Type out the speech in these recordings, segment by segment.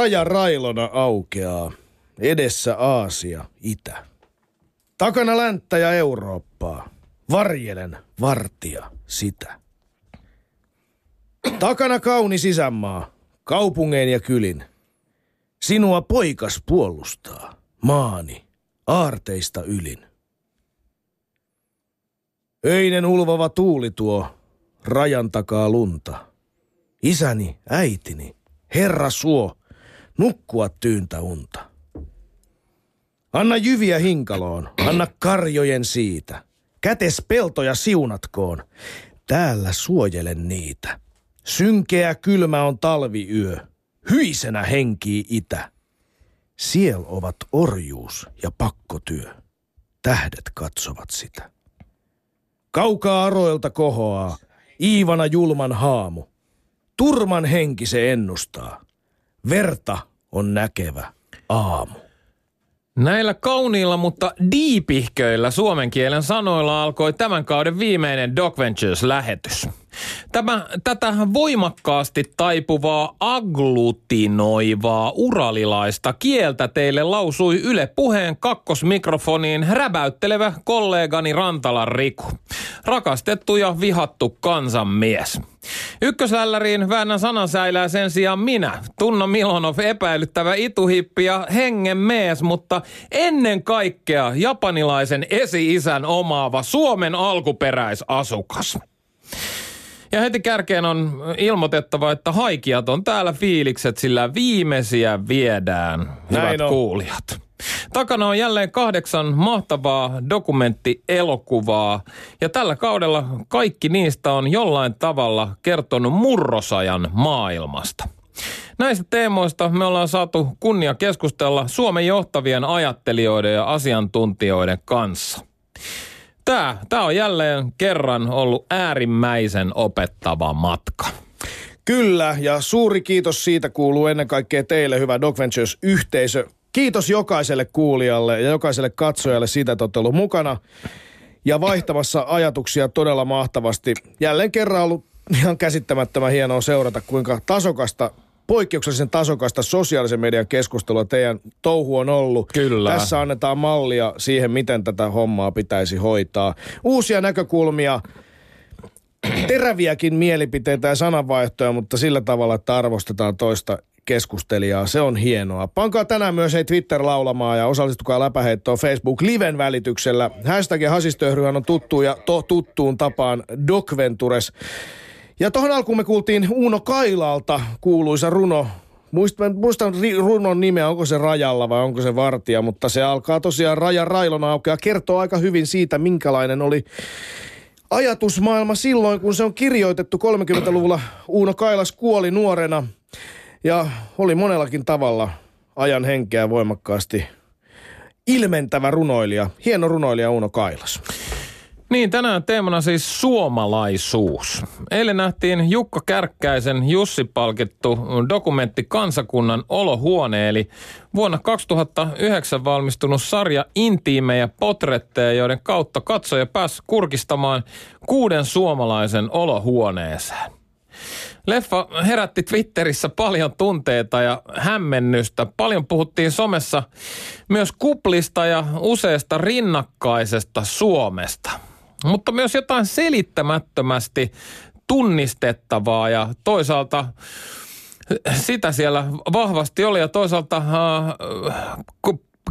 Raja railona aukeaa. Edessä Aasia, itä. Takana länttä ja Eurooppaa. Varjelen vartia sitä. Takana kauni sisämaa, kaupungeen ja kylin. Sinua poikas puolustaa, maani, aarteista ylin. Öinen ulvava tuuli tuo rajan takaa lunta. Isäni, äitini, Herra suo, nukkua tyyntä unta. Anna jyviä hinkaloon, anna karjojen siitä. Kätes peltoja siunatkoon, täällä suojelen niitä. Synkeä kylmä on talviyö, hyisenä henkii itä. Siel ovat orjuus ja pakkotyö, tähdet katsovat sitä. Kaukaa aroilta kohoaa, Iivana julman haamu. Turman henki se ennustaa. Verta on näkevä aamu. Näillä kauniilla, mutta diipihköillä suomen kielen sanoilla alkoi tämän kauden viimeinen Doc Ventures-lähetys. Tämä, tätä voimakkaasti taipuvaa agglutinoivaa uralilaista kieltä teille lausui Yle puheen kakkosmikrofoniin räbäyttelevä kollegani Rantalan Riku. Rakastettu ja vihattu kansanmies. Ykkösälläriin väännän sanansäilää sen sijaan minä, Tunno Milonov, epäilyttävä ituhippi ja hengen mees, mutta ennen kaikkea japanilaisen esi-isän omaava Suomen alkuperäisasukas. Ja heti kärkeen on ilmoitettava, että haikijat on täällä fiilikset, sillä viimeisiä viedään, hyvät Näin on. kuulijat. Takana on jälleen kahdeksan mahtavaa dokumenttielokuvaa ja tällä kaudella kaikki niistä on jollain tavalla kertonut murrosajan maailmasta. Näistä teemoista me ollaan saatu kunnia keskustella Suomen johtavien ajattelijoiden ja asiantuntijoiden kanssa. Tämä, tämä on jälleen kerran ollut äärimmäisen opettava matka. Kyllä, ja suuri kiitos siitä kuuluu ennen kaikkea teille, hyvä Doc Ventures-yhteisö. Kiitos jokaiselle kuulijalle ja jokaiselle katsojalle siitä, että olette ollut mukana ja vaihtamassa ajatuksia todella mahtavasti. Jälleen kerran ollut ihan käsittämättömän hienoa seurata, kuinka tasokasta poikkeuksellisen tasokasta sosiaalisen median keskustelua teidän touhu on ollut. Kyllä. Tässä annetaan mallia siihen, miten tätä hommaa pitäisi hoitaa. Uusia näkökulmia, teräviäkin mielipiteitä ja sananvaihtoja, mutta sillä tavalla, että arvostetaan toista keskustelijaa. Se on hienoa. Pankaa tänään myös hei Twitter laulamaan ja osallistukaa läpäheittoon Facebook Liven välityksellä. Hashtag hasistöyhryhän on tuttu ja to, tuttuun tapaan Docventures. Ja tuohon alkuun me kuultiin Uno Kailalta kuuluisa runo. Muistan, muistan runon nimeä, onko se rajalla vai onko se vartija, mutta se alkaa tosiaan rajan railona aukeaa. Kertoo aika hyvin siitä, minkälainen oli ajatusmaailma silloin, kun se on kirjoitettu 30-luvulla. Uuno Kailas kuoli nuorena ja oli monellakin tavalla ajan henkeä voimakkaasti ilmentävä runoilija. Hieno runoilija Uuno Kailas. Niin, tänään teemana siis suomalaisuus. Eilen nähtiin Jukka Kärkkäisen Jussi-palkittu dokumentti Kansakunnan olohuone, eli vuonna 2009 valmistunut sarja intiimejä potretteja, joiden kautta katsoja pääsi kurkistamaan kuuden suomalaisen olohuoneeseen. Leffa herätti Twitterissä paljon tunteita ja hämmennystä. Paljon puhuttiin somessa myös kuplista ja useasta rinnakkaisesta Suomesta – mutta myös jotain selittämättömästi tunnistettavaa ja toisaalta sitä siellä vahvasti oli ja toisaalta äh,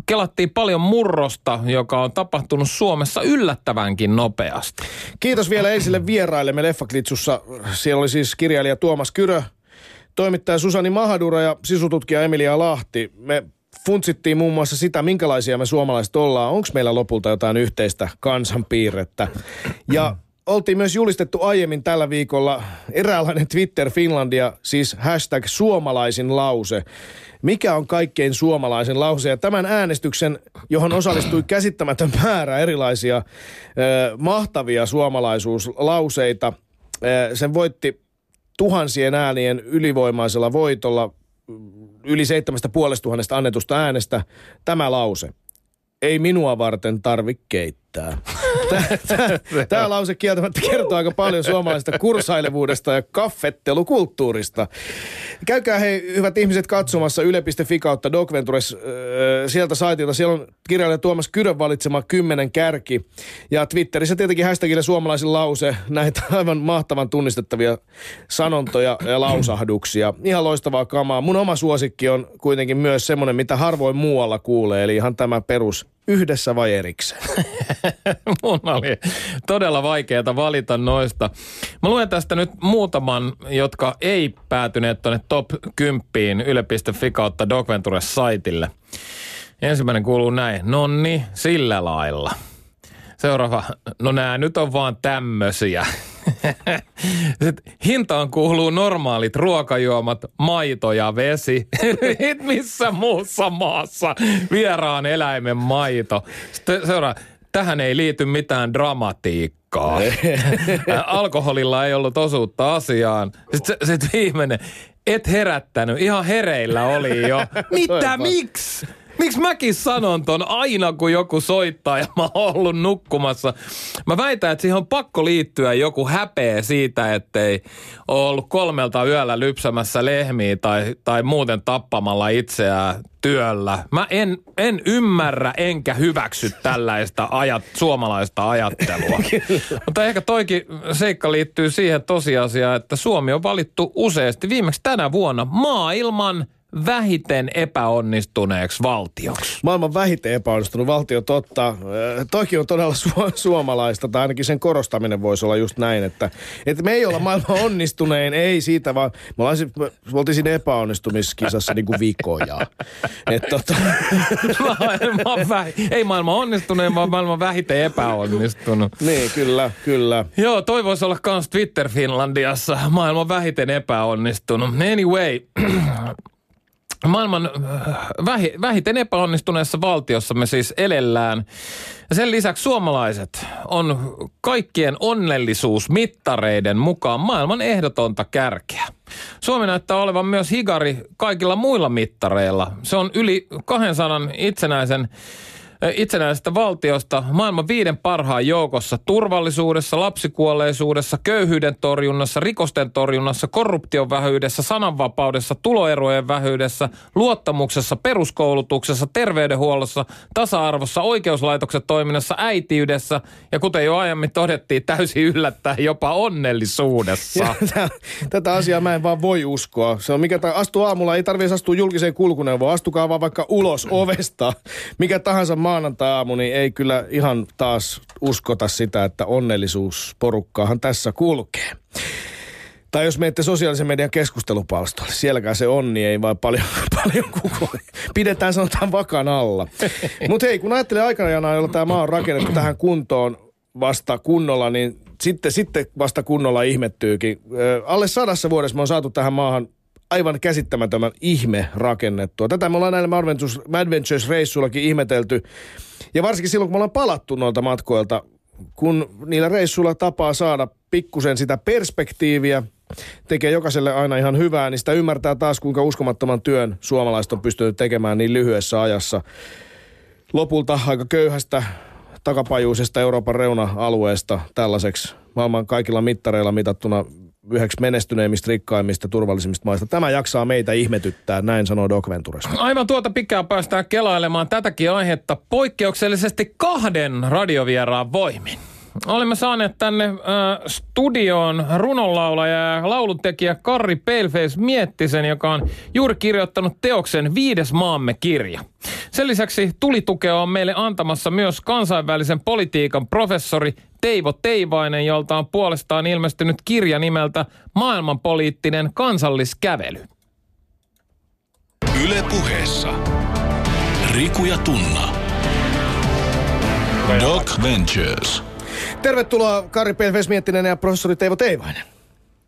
kelattiin paljon murrosta, joka on tapahtunut Suomessa yllättävänkin nopeasti. Kiitos vielä eisille vieraillemme Leffaklitsussa. Siellä oli siis kirjailija Tuomas Kyrö, toimittaja Susani Mahadura ja sisututkija Emilia Lahti. Me funtsittiin muun muassa sitä, minkälaisia me suomalaiset ollaan. Onko meillä lopulta jotain yhteistä kansanpiirrettä? Ja oltiin myös julistettu aiemmin tällä viikolla eräänlainen Twitter Finlandia, siis hashtag suomalaisin lause. Mikä on kaikkein suomalaisen lause? Ja tämän äänestyksen, johon osallistui käsittämätön määrä erilaisia äh, mahtavia suomalaisuuslauseita, äh, sen voitti tuhansien äänien ylivoimaisella voitolla yli seitsemästä puolesta tuhannesta annetusta äänestä tämä lause. Ei minua varten tarvi keittää. Tämä lause kieltämättä kertoo aika paljon suomalaisesta kursailevuudesta ja kaffettelukulttuurista. Käykää hei hyvät ihmiset katsomassa yle.fi kautta Docventures äh, sieltä saitilta. Siellä on kirjailija Tuomas Kyrön valitsema kymmenen kärki. Ja Twitterissä tietenkin hashtagille suomalaisin lause. Näitä aivan mahtavan tunnistettavia sanontoja ja lausahduksia. Ihan loistavaa kamaa. Mun oma suosikki on kuitenkin myös semmoinen, mitä harvoin muualla kuulee. Eli ihan tämä perus yhdessä vai erikseen? Mun oli todella vaikeaa valita noista. Mä luen tästä nyt muutaman, jotka ei päätyneet tuonne top 10 yle.fi kautta Dogventures-saitille. Ensimmäinen kuuluu näin. Nonni, sillä lailla. Seuraava. No nää nyt on vaan tämmösiä. Hintaan kuuluu normaalit ruokajuomat, maito ja vesi. Missä muussa maassa vieraan eläimen maito? Sitten seuraa, tähän ei liity mitään dramatiikkaa. Alkoholilla ei ollut osuutta asiaan. Sitten sit viimeinen, et herättänyt, ihan hereillä oli jo. Mitä, miksi? Miksi mäkin sanon ton aina, kun joku soittaa ja mä oon ollut nukkumassa? Mä väitän, että siihen on pakko liittyä joku häpeä siitä, ettei ole ollut kolmelta yöllä lypsämässä lehmiä tai, tai muuten tappamalla itseään työllä. Mä en, en ymmärrä enkä hyväksy tällaista ajat, suomalaista ajattelua. Mutta ehkä toikin seikka liittyy siihen tosiasiaan, että Suomi on valittu useasti viimeksi tänä vuonna maailman – vähiten epäonnistuneeksi valtioksi? Maailman vähiten epäonnistunut valtio, totta. Toki on todella su- suomalaista, tai ainakin sen korostaminen voisi olla just näin, että, että me ei olla maailman onnistunein, ei siitä, vaan me, ollaan, me oltiin siinä epäonnistumiskisassa niin kuin vikoja. Et, tota. ei maailman onnistunein, vaan maailman vähiten epäonnistunut. Niin, kyllä, kyllä. Joo, toi voisi olla kans Twitter Finlandiassa maailman vähiten epäonnistunut. Anyway, maailman äh, vähi, vähiten epäonnistuneessa valtiossa me siis elellään. Ja sen lisäksi suomalaiset on kaikkien onnellisuusmittareiden mukaan maailman ehdotonta kärkeä. Suomi näyttää olevan myös higari kaikilla muilla mittareilla. Se on yli 200 itsenäisen itsenäisestä valtiosta maailman viiden parhaan joukossa turvallisuudessa, lapsikuolleisuudessa, köyhyyden torjunnassa, rikosten torjunnassa, korruption vähyydessä, sananvapaudessa, tuloerojen vähyydessä, luottamuksessa, peruskoulutuksessa, terveydenhuollossa, tasa-arvossa, oikeuslaitoksen toiminnassa, äitiydessä ja kuten jo aiemmin todettiin, täysin yllättäen jopa onnellisuudessa. Tätä asiaa mä en vaan voi uskoa. Se on mikä, astu aamulla, ei tarvitse astua julkiseen kulkuneuvoon, astukaa vaan vaikka ulos ovesta. Mikä tahansa maanantai-aamu, niin ei kyllä ihan taas uskota sitä, että onnellisuusporukkaahan tässä kulkee. Tai jos menette sosiaalisen median keskustelupalstolle, sielläkään se onni niin ei vaan paljon, paljon kuko. Pidetään sanotaan vakan alla. Mutta hei, kun ajattelee aikana, jolla tämä maa on rakennettu tähän kuntoon vasta kunnolla, niin sitten, sitten vasta kunnolla ihmettyykin. Alle sadassa vuodessa me on saatu tähän maahan aivan käsittämättömän ihme rakennettua. Tätä me ollaan näillä Adventures-reissuillakin ihmetelty. Ja varsinkin silloin, kun me ollaan palattu noilta matkoilta, kun niillä reissuilla tapaa saada pikkusen sitä perspektiiviä, tekee jokaiselle aina ihan hyvää, niin sitä ymmärtää taas, kuinka uskomattoman työn suomalaiset on pystynyt tekemään niin lyhyessä ajassa. Lopulta aika köyhästä takapajuisesta Euroopan reuna-alueesta tällaiseksi maailman kaikilla mittareilla mitattuna yhdeksi menestyneimmistä, rikkaimmista, turvallisimmista maista. Tämä jaksaa meitä ihmetyttää, näin sanoo Doc Venturesta. Aivan tuota pikkää päästään kelailemaan tätäkin aihetta poikkeuksellisesti kahden radiovieraan voimin. Olemme saaneet tänne äh, studioon runonlaulaja ja lauluntekijä Karri Paleface Miettisen, joka on juuri kirjoittanut teoksen Viides maamme kirja. Sen lisäksi tulitukea on meille antamassa myös kansainvälisen politiikan professori Teivo Teivainen, jolta on puolestaan ilmestynyt kirja nimeltä Maailmanpoliittinen kansalliskävely. Yle puheessa. Riku ja Tunna. Doc Ventures. Tervetuloa Kari Pelves Miettinen ja professori Teivo Teivainen.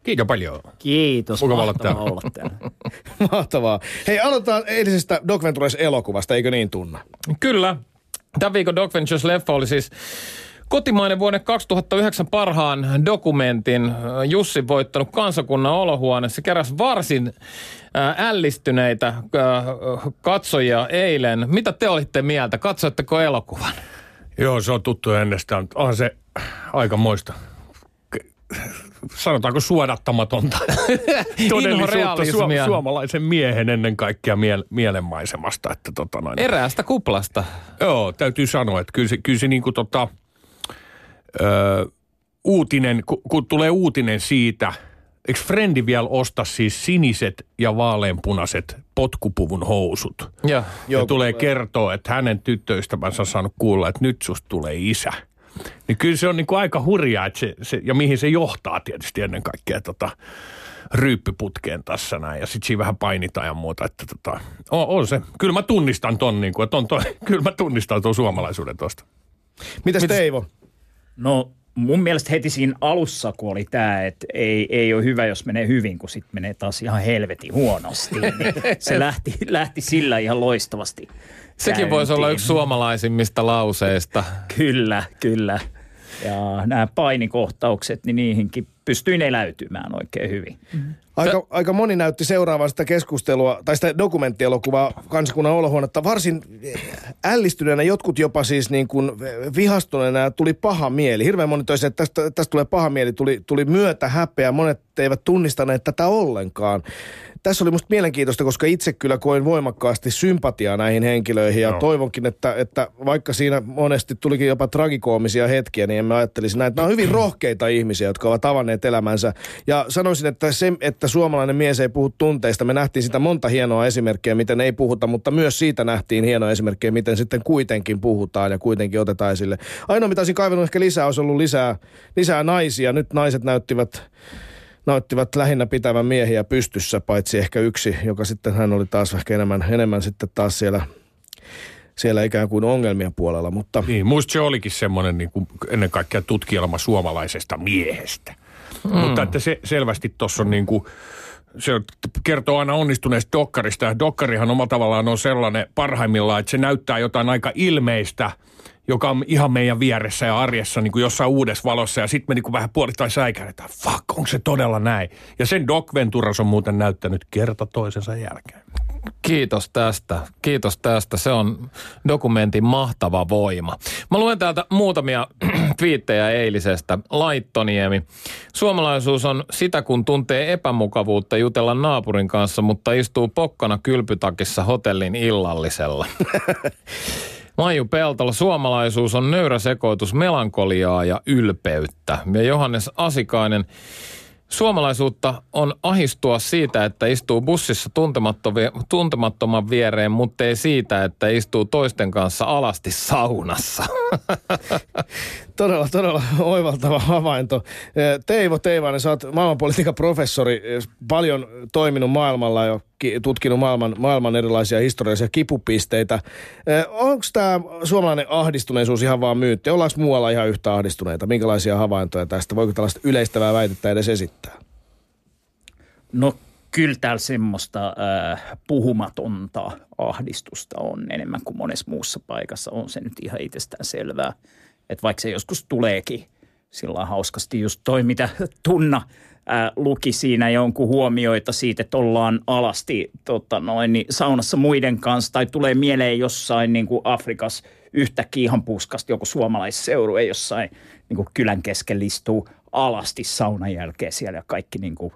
Kiitos paljon. Kiitos. Mukava olla täällä. Olla täällä. Mahtavaa. Hei, aloitetaan eilisestä Doc Ventures elokuvasta, eikö niin tunna? Kyllä. Tämän viikon Doc Ventures-leffa oli siis Kotimainen vuoden 2009 parhaan dokumentin Jussi voittanut kansakunnan olohuone. Se keräsi varsin ällistyneitä katsojia eilen. Mitä te olitte mieltä? Katsoitteko elokuvan? Joo, se on tuttu ennestään. Onhan se aikamoista. K- Sanotaanko suodattamatonta todellisuutta su- suomalaisen miehen ennen kaikkea miel- mielenmaisemasta. Että tota noin. Eräästä kuplasta. Joo, täytyy sanoa, että kyllä se, kyllä se niin kuin tota, ö, uutinen, kun, kun tulee uutinen siitä, eikö Frendi vielä osta siis siniset ja vaaleanpunaiset potkupuvun housut? Joo. Ja Joo, tulee kertoa, että hänen tyttöystävänsä on saanut kuulla, että nyt susta tulee isä. Niin kyllä se on niin kuin aika hurjaa, että se, se, ja mihin se johtaa tietysti ennen kaikkea tota, ryyppyputkeen tässä näin. Ja sitten siinä vähän painitaan ja muuta. Että tota, on, on, se. Kyllä mä tunnistan ton, niin kuin, että on toi, kyllä mä tunnistan tuon suomalaisuuden tosta. Mitäs Teivo? No mun mielestä heti siinä alussa, kun oli tämä, että ei, ei ole hyvä, jos menee hyvin, kun sitten menee taas ihan helvetin huonosti. Niin se lähti, lähti sillä ihan loistavasti. Sekin voisi olla käyntiin. yksi suomalaisimmista lauseista. Kyllä, kyllä. Ja nämä painikohtaukset, niin niihinkin pystyin eläytymään oikein hyvin. Aika, aika moni näytti seuraavan sitä keskustelua, tai sitä dokumenttielokuvaa kansakunnan olohuonetta varsin ällistyneenä, jotkut jopa siis niin kuin vihastuneena ja tuli paha mieli. Hirveän moni toisi, että tästä, tästä tulee paha mieli, tuli, tuli myötä häpeä, monet eivät tunnistaneet tätä ollenkaan. Tässä oli musta mielenkiintoista, koska itse kyllä koin voimakkaasti sympatiaa näihin henkilöihin ja Joo. toivonkin, että, että vaikka siinä monesti tulikin jopa tragikoomisia hetkiä, niin emme ajattelisi näin, että nämä on hyvin rohkeita ihmisiä, jotka ovat avanneet elämänsä. Ja sanoisin, että se, että suomalainen mies ei puhu tunteista, me nähtiin sitä monta hienoa esimerkkiä, miten ei puhuta, mutta myös siitä nähtiin hienoa esimerkkiä, miten sitten kuitenkin puhutaan ja kuitenkin otetaan esille. Ainoa, mitä olisin kaivannut ehkä lisää, olisi ollut lisää, lisää naisia. Nyt naiset näyttivät näyttivät lähinnä pitävän miehiä pystyssä, paitsi ehkä yksi, joka sitten hän oli taas ehkä enemmän, enemmän sitten taas siellä, siellä ikään kuin ongelmien puolella, mutta Niin, muista se olikin semmoinen niin kuin ennen kaikkea tutkielma suomalaisesta miehestä. Mm. Mutta että se selvästi tuossa on niin kuin, se kertoo aina onnistuneesta dokkarista. Ja dokkarihan omalla tavallaan on sellainen parhaimmillaan, että se näyttää jotain aika ilmeistä, joka on ihan meidän vieressä ja arjessa niin kuin jossain uudessa valossa. Ja sitten me niin kuin vähän puolittain säikähdetään, fuck, onko se todella näin? Ja sen Doc Venturas on muuten näyttänyt kerta toisensa jälkeen. Kiitos tästä. Kiitos tästä. Se on dokumentin mahtava voima. Mä luen täältä muutamia twiittejä eilisestä. Laittoniemi. Suomalaisuus on sitä, kun tuntee epämukavuutta jutella naapurin kanssa, mutta istuu pokkana kylpytakissa hotellin illallisella. Maiju Peltola, suomalaisuus on nöyrä sekoitus melankoliaa ja ylpeyttä. Ja Johannes Asikainen, Suomalaisuutta on ahistua siitä, että istuu bussissa tuntemattoman viereen, mutta ei siitä, että istuu toisten kanssa alasti saunassa. todella, todella oivaltava havainto. Teivo Teivainen, sä oot maailmanpolitiikan professori, paljon toiminut maailmalla ja ki- tutkinut maailman, maailman erilaisia historiallisia kipupisteitä. Onko tämä suomalainen ahdistuneisuus ihan vaan myytti? Ollaanko muualla ihan yhtä ahdistuneita? Minkälaisia havaintoja tästä? Voiko tällaista yleistävää väitettä edes esittää? No kyllä täällä semmoista äh, puhumatonta ahdistusta on enemmän kuin monessa muussa paikassa. On se nyt ihan itsestään selvää, että vaikka se joskus tuleekin sillä hauskasti just toi, mitä Tunna äh, luki siinä jonkun huomioita siitä, että ollaan alasti tota noin, niin saunassa muiden kanssa tai tulee mieleen jossain niin kuin Afrikassa yhtäkkiä ihan puskasta joku suomalaisseuru ei jossain niin kuin kylän keskellä istuu alasti saunan jälkeen siellä ja kaikki niin kuin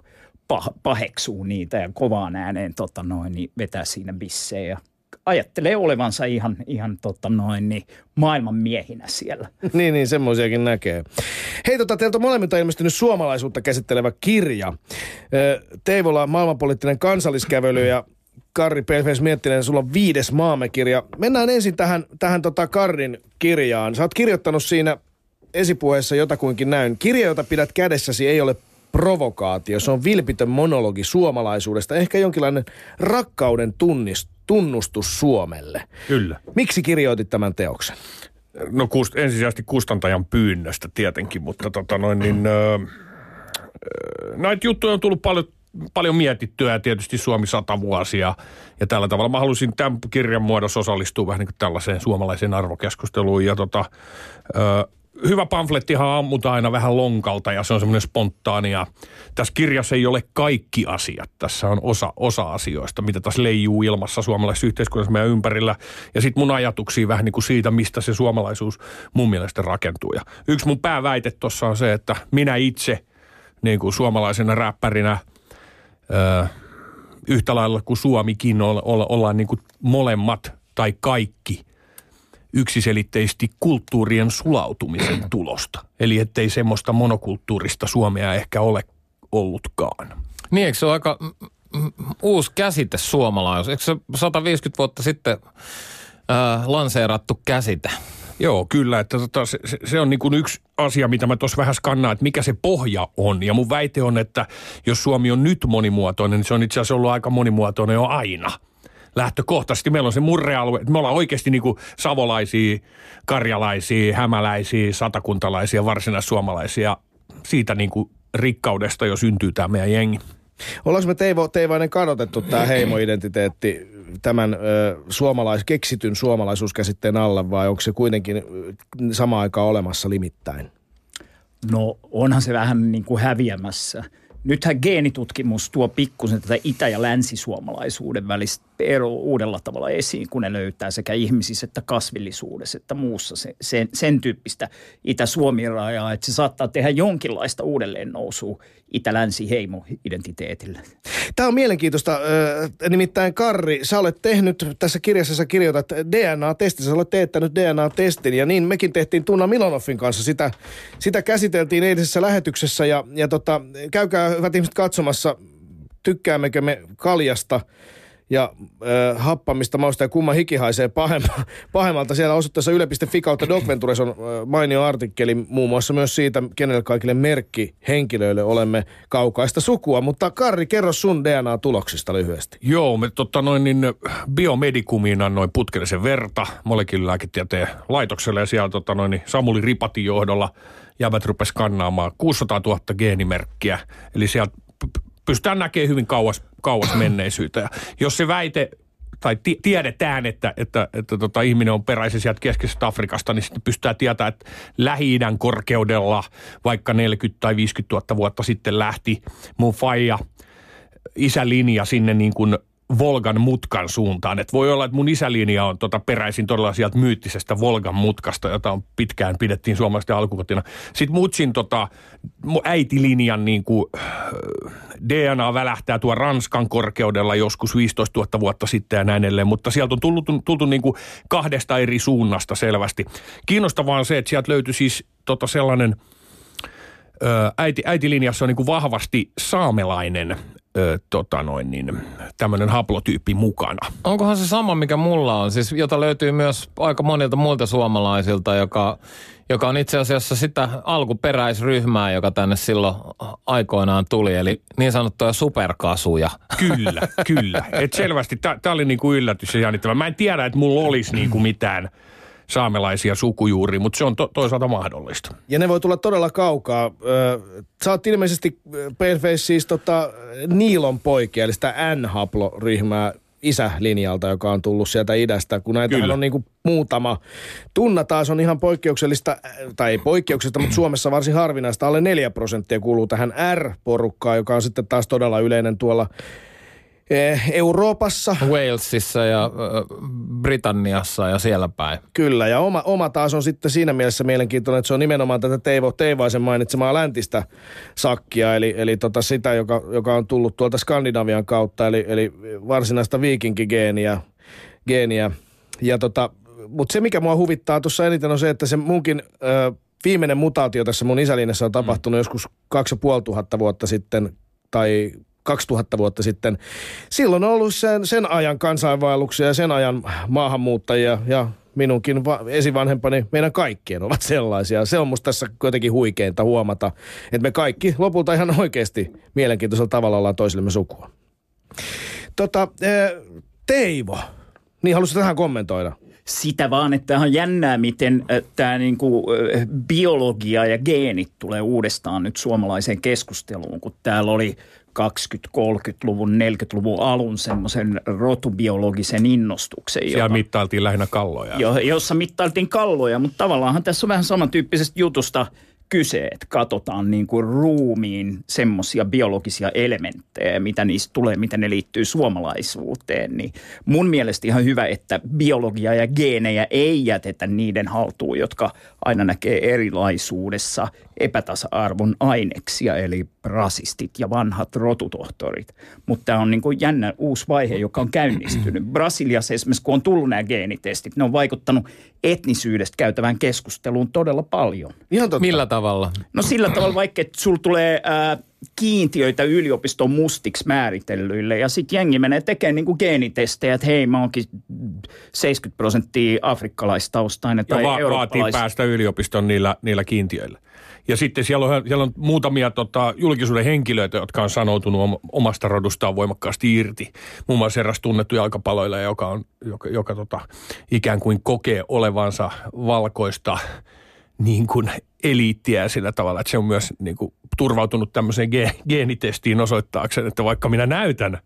pah- paheksuu niitä ja kovaan ääneen tota noin, niin vetää siinä bissejä ajattelee olevansa ihan, ihan tota noin, niin maailman miehinä siellä. niin, niin, semmoisiakin näkee. Hei, tota, teiltä on molemmilta ilmestynyt suomalaisuutta käsittelevä kirja. Teivola maailmanpoliittinen kansalliskävely ja Karri Pelfes Miettinen, sulla on viides maamekirja. Mennään ensin tähän, tähän tota Karrin kirjaan. Sä oot kirjoittanut siinä esipuheessa jotakuinkin näin. Kirja, jota pidät kädessäsi, ei ole provokaatio. Se on vilpitön monologi suomalaisuudesta. Ehkä jonkinlainen rakkauden tunnis, tunnustus Suomelle. Kyllä. Miksi kirjoitit tämän teoksen? No kust, ensisijaisesti kustantajan pyynnöstä tietenkin, mutta tota noin niin, ö, ö, näitä juttuja on tullut paljon, paljon mietittyä ja tietysti Suomi sata vuosia ja tällä tavalla. Mä halusin tämän kirjan muodossa osallistua vähän niin kuin tällaiseen suomalaiseen arvokeskusteluun ja tota, ö, hyvä pamflettihan ammutaan aina vähän lonkalta ja se on semmoinen spontaania. Tässä kirjassa ei ole kaikki asiat. Tässä on osa, osa asioista, mitä tässä leijuu ilmassa suomalaisessa yhteiskunnassa meidän ympärillä. Ja sitten mun ajatuksia vähän niin kuin siitä, mistä se suomalaisuus mun mielestä rakentuu. Ja yksi mun pääväite tuossa on se, että minä itse niin kuin suomalaisena räppärinä öö, yhtä lailla kuin Suomikin olla, olla, ollaan niin kuin molemmat tai kaikki – yksiselitteisesti kulttuurien sulautumisen tulosta. Eli ettei semmoista monokulttuurista Suomea ehkä ole ollutkaan. Niin, eikö se ole aika uusi käsite suomalaisuus? Eikö se 150 vuotta sitten äh, lanseerattu käsite? Joo, kyllä. Että tota, se, se on niin kuin yksi asia, mitä mä tuossa vähän skannaan, että mikä se pohja on. Ja mun väite on, että jos Suomi on nyt monimuotoinen, niin se on itse asiassa ollut aika monimuotoinen jo aina – lähtökohtaisesti. Meillä on se murrealue. Me ollaan oikeasti niin kuin savolaisia, karjalaisia, hämäläisiä, satakuntalaisia, varsinaissuomalaisia. Siitä niin kuin rikkaudesta jo syntyy tämä meidän jengi. Ollaanko me Teivo, Teivainen kadotettu tämä heimoidentiteetti tämän ö, suomalais, keksityn suomalaisuuskäsitteen alla vai onko se kuitenkin sama aikaan olemassa limittäin? No onhan se vähän niin kuin häviämässä – nythän geenitutkimus tuo pikkusen tätä itä- ja länsisuomalaisuuden välistä eroa uudella tavalla esiin, kun ne löytää sekä ihmisissä että kasvillisuudessa että muussa se, sen, sen tyyppistä Itä-Suomi-rajaa, että se saattaa tehdä jonkinlaista uudelleen nousua itä-länsi-heimo-identiteetille. Tämä on mielenkiintoista. Nimittäin Karri, sä olet tehnyt, tässä kirjassa sä kirjoitat DNA-testin, sä olet teettänyt DNA-testin ja niin mekin tehtiin Tunna Milonoffin kanssa. Sitä, sitä käsiteltiin eilisessä lähetyksessä ja, ja tota, käykää hyvät ihmiset katsomassa, tykkäämmekö me kaljasta – ja äh, happamista mausta ja kumma hiki haisee pahemma, pahemmalta. Siellä osoitteessa yle.fi kautta Docventures on äh, mainio artikkeli muun muassa myös siitä, kenelle kaikille merkki henkilöille olemme kaukaista sukua. Mutta Karri, kerro sun DNA-tuloksista lyhyesti. Joo, me totta noin niin biomedikumiin annoin putkellisen verta molekyyrilääketieteen laitokselle ja siellä tota noin, niin Samuli Ripatin johdolla jäbät rupesi skannaamaan 600 000 geenimerkkiä. Eli sieltä pystytään näkemään hyvin kauas, kauas menneisyyttä. Ja jos se väite tai t- tiedetään, että, että, että tota, ihminen on peräisin sieltä keskisestä Afrikasta, niin sitten pystytään tietämään, että lähi korkeudella vaikka 40 tai 50 000 vuotta sitten lähti mun faija isälinja sinne niin kuin Volgan mutkan suuntaan. Et voi olla, että mun isälinja on tota peräisin todella sieltä myyttisestä Volgan mutkasta, jota on pitkään pidettiin suomalaisten alkukotina. Sitten mutsin tota, äitilinjan niin kuin, DNA välähtää tuo Ranskan korkeudella joskus 15 000 vuotta sitten ja näin edelleen, mutta sieltä on tullut, tultu niin kuin kahdesta eri suunnasta selvästi. Kiinnostavaa on se, että sieltä löytyi siis tota sellainen – äiti, äitilinjassa on niin kuin vahvasti saamelainen ö, tota noin, niin, tämmöinen haplotyyppi mukana. Onkohan se sama, mikä mulla on, siis jota löytyy myös aika monilta muilta suomalaisilta, joka, joka on itse asiassa sitä alkuperäisryhmää, joka tänne silloin aikoinaan tuli, eli niin sanottuja superkasuja. Kyllä, kyllä. Et selvästi, tämä oli niinku yllätys ja jännittävä. Mä en tiedä, että mulla olisi niinku mitään – saamelaisia sukujuuria, mutta se on to- toisaalta mahdollista. Ja ne voi tulla todella kaukaa. Sä oot ilmeisesti Paleface siis tota, Niilon poikia, eli sitä N-haploryhmää isälinjalta, joka on tullut sieltä idästä, kun näitä on niin kuin muutama. Tunna taas on ihan poikkeuksellista, tai ei poikkeuksellista, mutta Suomessa varsin harvinaista. Alle 4 prosenttia kuuluu tähän R-porukkaan, joka on sitten taas todella yleinen tuolla Euroopassa. Walesissa ja Britanniassa ja siellä päin. Kyllä, ja oma, oma taas on sitten siinä mielessä mielenkiintoinen, että se on nimenomaan tätä Teivo Teivaisen mainitsemaa läntistä sakkia, eli, eli tota sitä, joka, joka on tullut tuolta Skandinavian kautta, eli, eli varsinaista viikinkigeeniä. Geeniä. Ja tota, mutta se, mikä mua huvittaa tuossa eniten on se, että se munkin ö, viimeinen mutaatio tässä mun isäliinessä on tapahtunut mm. joskus 2500 vuotta sitten tai 2000 vuotta sitten. Silloin on ollut sen, sen ajan kansainvaelluksia ja sen ajan maahanmuuttajia ja minunkin va- esivanhempani, meidän kaikkien ovat sellaisia. Se on musta tässä kuitenkin huikeinta huomata, että me kaikki lopulta ihan oikeasti mielenkiintoisella tavalla ollaan toisillemme sukua. Tota, Teivo, niin haluaisit tähän kommentoida? sitä vaan, että on jännää, miten tämä niinku, biologia ja geenit tulee uudestaan nyt suomalaiseen keskusteluun, kun täällä oli 20-30-luvun, 40-luvun alun semmoisen rotubiologisen innostuksen. Siellä jota- mittailtiin lähinnä kalloja. jo, jossa mittailtiin kalloja, mutta tavallaanhan tässä on vähän samantyyppisestä jutusta kyse, että katsotaan niin kuin ruumiin semmoisia biologisia elementtejä, mitä niistä tulee, miten ne liittyy suomalaisuuteen. Niin mun mielestä ihan hyvä, että biologia ja geenejä ei jätetä niiden haltuun, jotka aina näkee erilaisuudessa epätasa-arvon aineksia, eli rasistit ja vanhat rotutohtorit. Mutta tämä on niin kuin jännä uusi vaihe, joka on käynnistynyt. Brasiliassa esimerkiksi, kun on tullut nämä geenitestit, ne on vaikuttanut etnisyydestä käytävään keskusteluun todella paljon. Ihan totta. Millä tavalla? No sillä tavalla vaikka, että sulla tulee ää, kiintiöitä yliopiston mustiksi määritellyille ja sitten jengi menee tekemään niinku geenitestejä, että hei mä oonkin 70 prosenttia afrikkalaistaustainen tai va- vaatii eurooppalais. päästä yliopiston niillä, niillä kiintiöillä. Ja sitten siellä on, siellä on muutamia tota, julkisuuden henkilöitä, jotka on sanoutunut om- omasta rodustaan voimakkaasti irti. Muun muassa eräs tunnettu jalkapalloilija, joka, on, joka, joka tota, ikään kuin kokee olevansa valkoista niin kuin eliittiä sillä tavalla, että se on myös niin kuin, turvautunut tämmöiseen ge- geenitestiin osoittaakseen, että vaikka minä näytän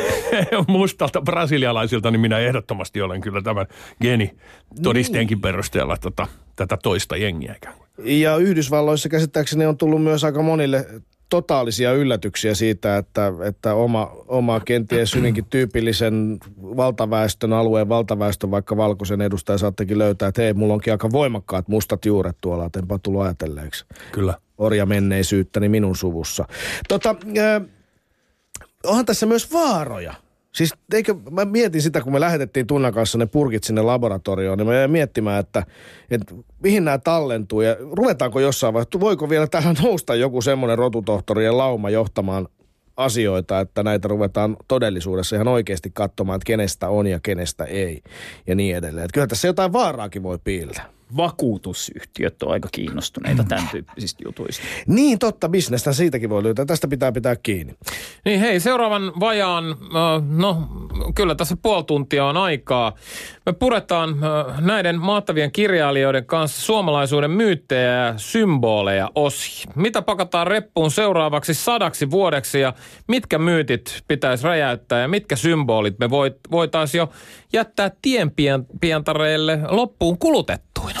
mustalta brasilialaisilta, niin minä ehdottomasti olen kyllä tämän geenitodisteenkin perusteella tota, tätä toista jengiä ikään kuin. Ja Yhdysvalloissa käsittääkseni on tullut myös aika monille totaalisia yllätyksiä siitä, että, että oma, oma kenties hyvinkin tyypillisen valtaväestön alueen valtaväestön, vaikka valkoisen edustaja saattekin löytää, että hei, mulla onkin aika voimakkaat mustat juuret tuolla, että enpä tullut ajatelleeksi Kyllä. orjamenneisyyttäni minun suvussa. Tota, äh, onhan tässä myös vaaroja. Siis eikö, mä mietin sitä, kun me lähetettiin Tunnan kanssa ne purkit sinne laboratorioon, niin mä jäin miettimään, että, että mihin nämä tallentuu ja ruvetaanko jossain vaiheessa, voiko vielä tähän nousta joku semmoinen rotutohtorien lauma johtamaan asioita, että näitä ruvetaan todellisuudessa ihan oikeasti katsomaan, että kenestä on ja kenestä ei ja niin edelleen. Että kyllä tässä jotain vaaraakin voi piiltää. Vakuutusyhtiöt on aika kiinnostuneita tämän tyyppisistä jutuista. Niin totta, bisnestä siitäkin voi löytää. Tästä pitää pitää kiinni. Niin hei, seuraavan vajaan, äh, no kyllä tässä puoli tuntia on aikaa. Me puretaan äh, näiden maattavien kirjailijoiden kanssa suomalaisuuden myyttejä ja symboleja osi. Mitä pakataan reppuun seuraavaksi sadaksi vuodeksi ja mitkä myytit pitäisi räjäyttää ja mitkä symbolit me voit, voitaisiin jo jättää tienpientareille loppuun kulutettuina.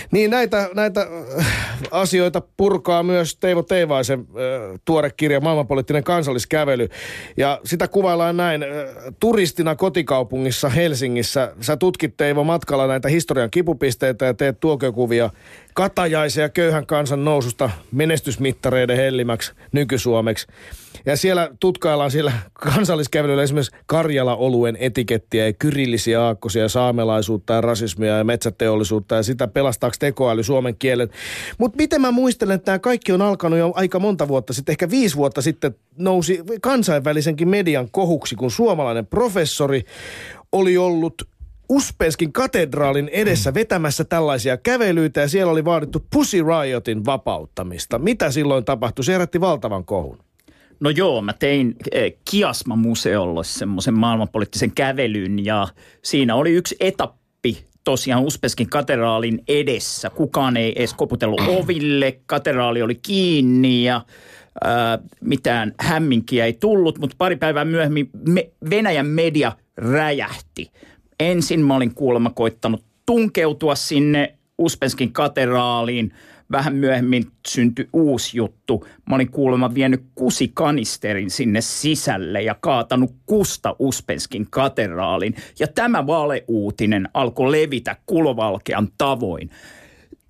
Niin näitä, näitä äh, asioita purkaa myös Teivo Teivaisen äh, tuore kirja Maailmanpoliittinen kansalliskävely. Ja sitä kuvaillaan näin. Äh, turistina kotikaupungissa Helsingissä sä tutkit Teivo matkalla näitä historian kipupisteitä ja teet tuokiokuvia katajaisen ja köyhän kansan noususta menestysmittareiden hellimäksi nykysuomeksi. Ja siellä tutkaillaan siellä kansalliskävelyllä esimerkiksi Karjala-oluen etikettiä ja kyrillisiä aakkosia, saamelaisuutta ja rasismia ja metsäteollisuutta ja sitä pelastaako tekoäly suomen kielen. Mutta miten mä muistelen, että tämä kaikki on alkanut jo aika monta vuotta sitten, ehkä viisi vuotta sitten nousi kansainvälisenkin median kohuksi, kun suomalainen professori oli ollut Uspenskin katedraalin edessä vetämässä tällaisia kävelyitä ja siellä oli vaadittu Pussy Riotin vapauttamista. Mitä silloin tapahtui? Se herätti valtavan kohun. No joo, mä tein eh, Kiasma-museolle semmoisen maailmanpoliittisen kävelyn ja siinä oli yksi etappi tosiaan Uspenskin katedraalin edessä. Kukaan ei edes koputellut oville, katedraali oli kiinni ja ää, mitään hämminkiä ei tullut, mutta pari päivää myöhemmin me, Venäjän media räjähti. Ensin mä olin kuulemma koittanut tunkeutua sinne Uspenskin katedraaliin. Vähän myöhemmin syntyi uusi juttu. Mä olin kuulemma vienyt kusikanisterin sinne sisälle ja kaatanut kusta Uspenskin katedraalin. Ja tämä valeuutinen alkoi levitä kulovalkean tavoin.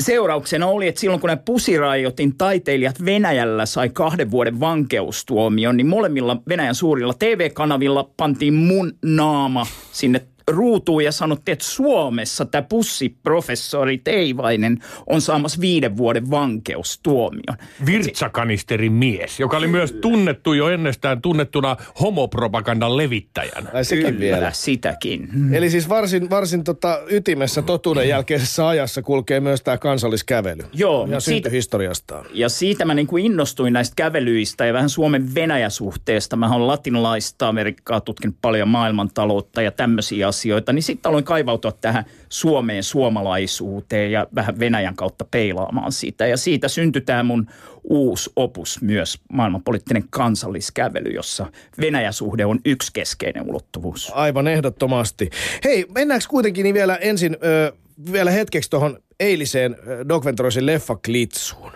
Seurauksena oli, että silloin kun ne pusirajoitin taiteilijat Venäjällä sai kahden vuoden vankeustuomion, niin molemmilla Venäjän suurilla TV-kanavilla pantiin mun naama sinne ruutuun ja sanottiin, että Suomessa tämä pussiprofessori Teivainen on saamassa viiden vuoden vankeustuomion. Virtsakanisterin mies, joka oli myös tunnettu jo ennestään tunnettuna homopropagandan levittäjänä. Ai sekin Kyllä, vielä. sitäkin. Eli siis varsin, varsin tota ytimessä totuuden jälkeisessä ajassa kulkee myös tämä kansalliskävely. Joo, Ja siitä- historiastaan. Ja siitä mä niin kuin innostuin näistä kävelyistä ja vähän Suomen Venäjä-suhteesta. Mä oon latinalaista Amerikkaa tutkinut paljon maailmantaloutta ja tämmöisiä asioita. Asioita, niin sitten aloin kaivautua tähän Suomeen suomalaisuuteen ja vähän Venäjän kautta peilaamaan sitä. Ja siitä syntyi tämä mun uusi opus myös, maailmanpoliittinen kansalliskävely, jossa Venäjä-suhde on yksi keskeinen ulottuvuus. Aivan ehdottomasti. Hei, mennäänkö kuitenkin niin vielä ensin ö, vielä hetkeksi tuohon eiliseen Doc Venturesin leffaklitsuun.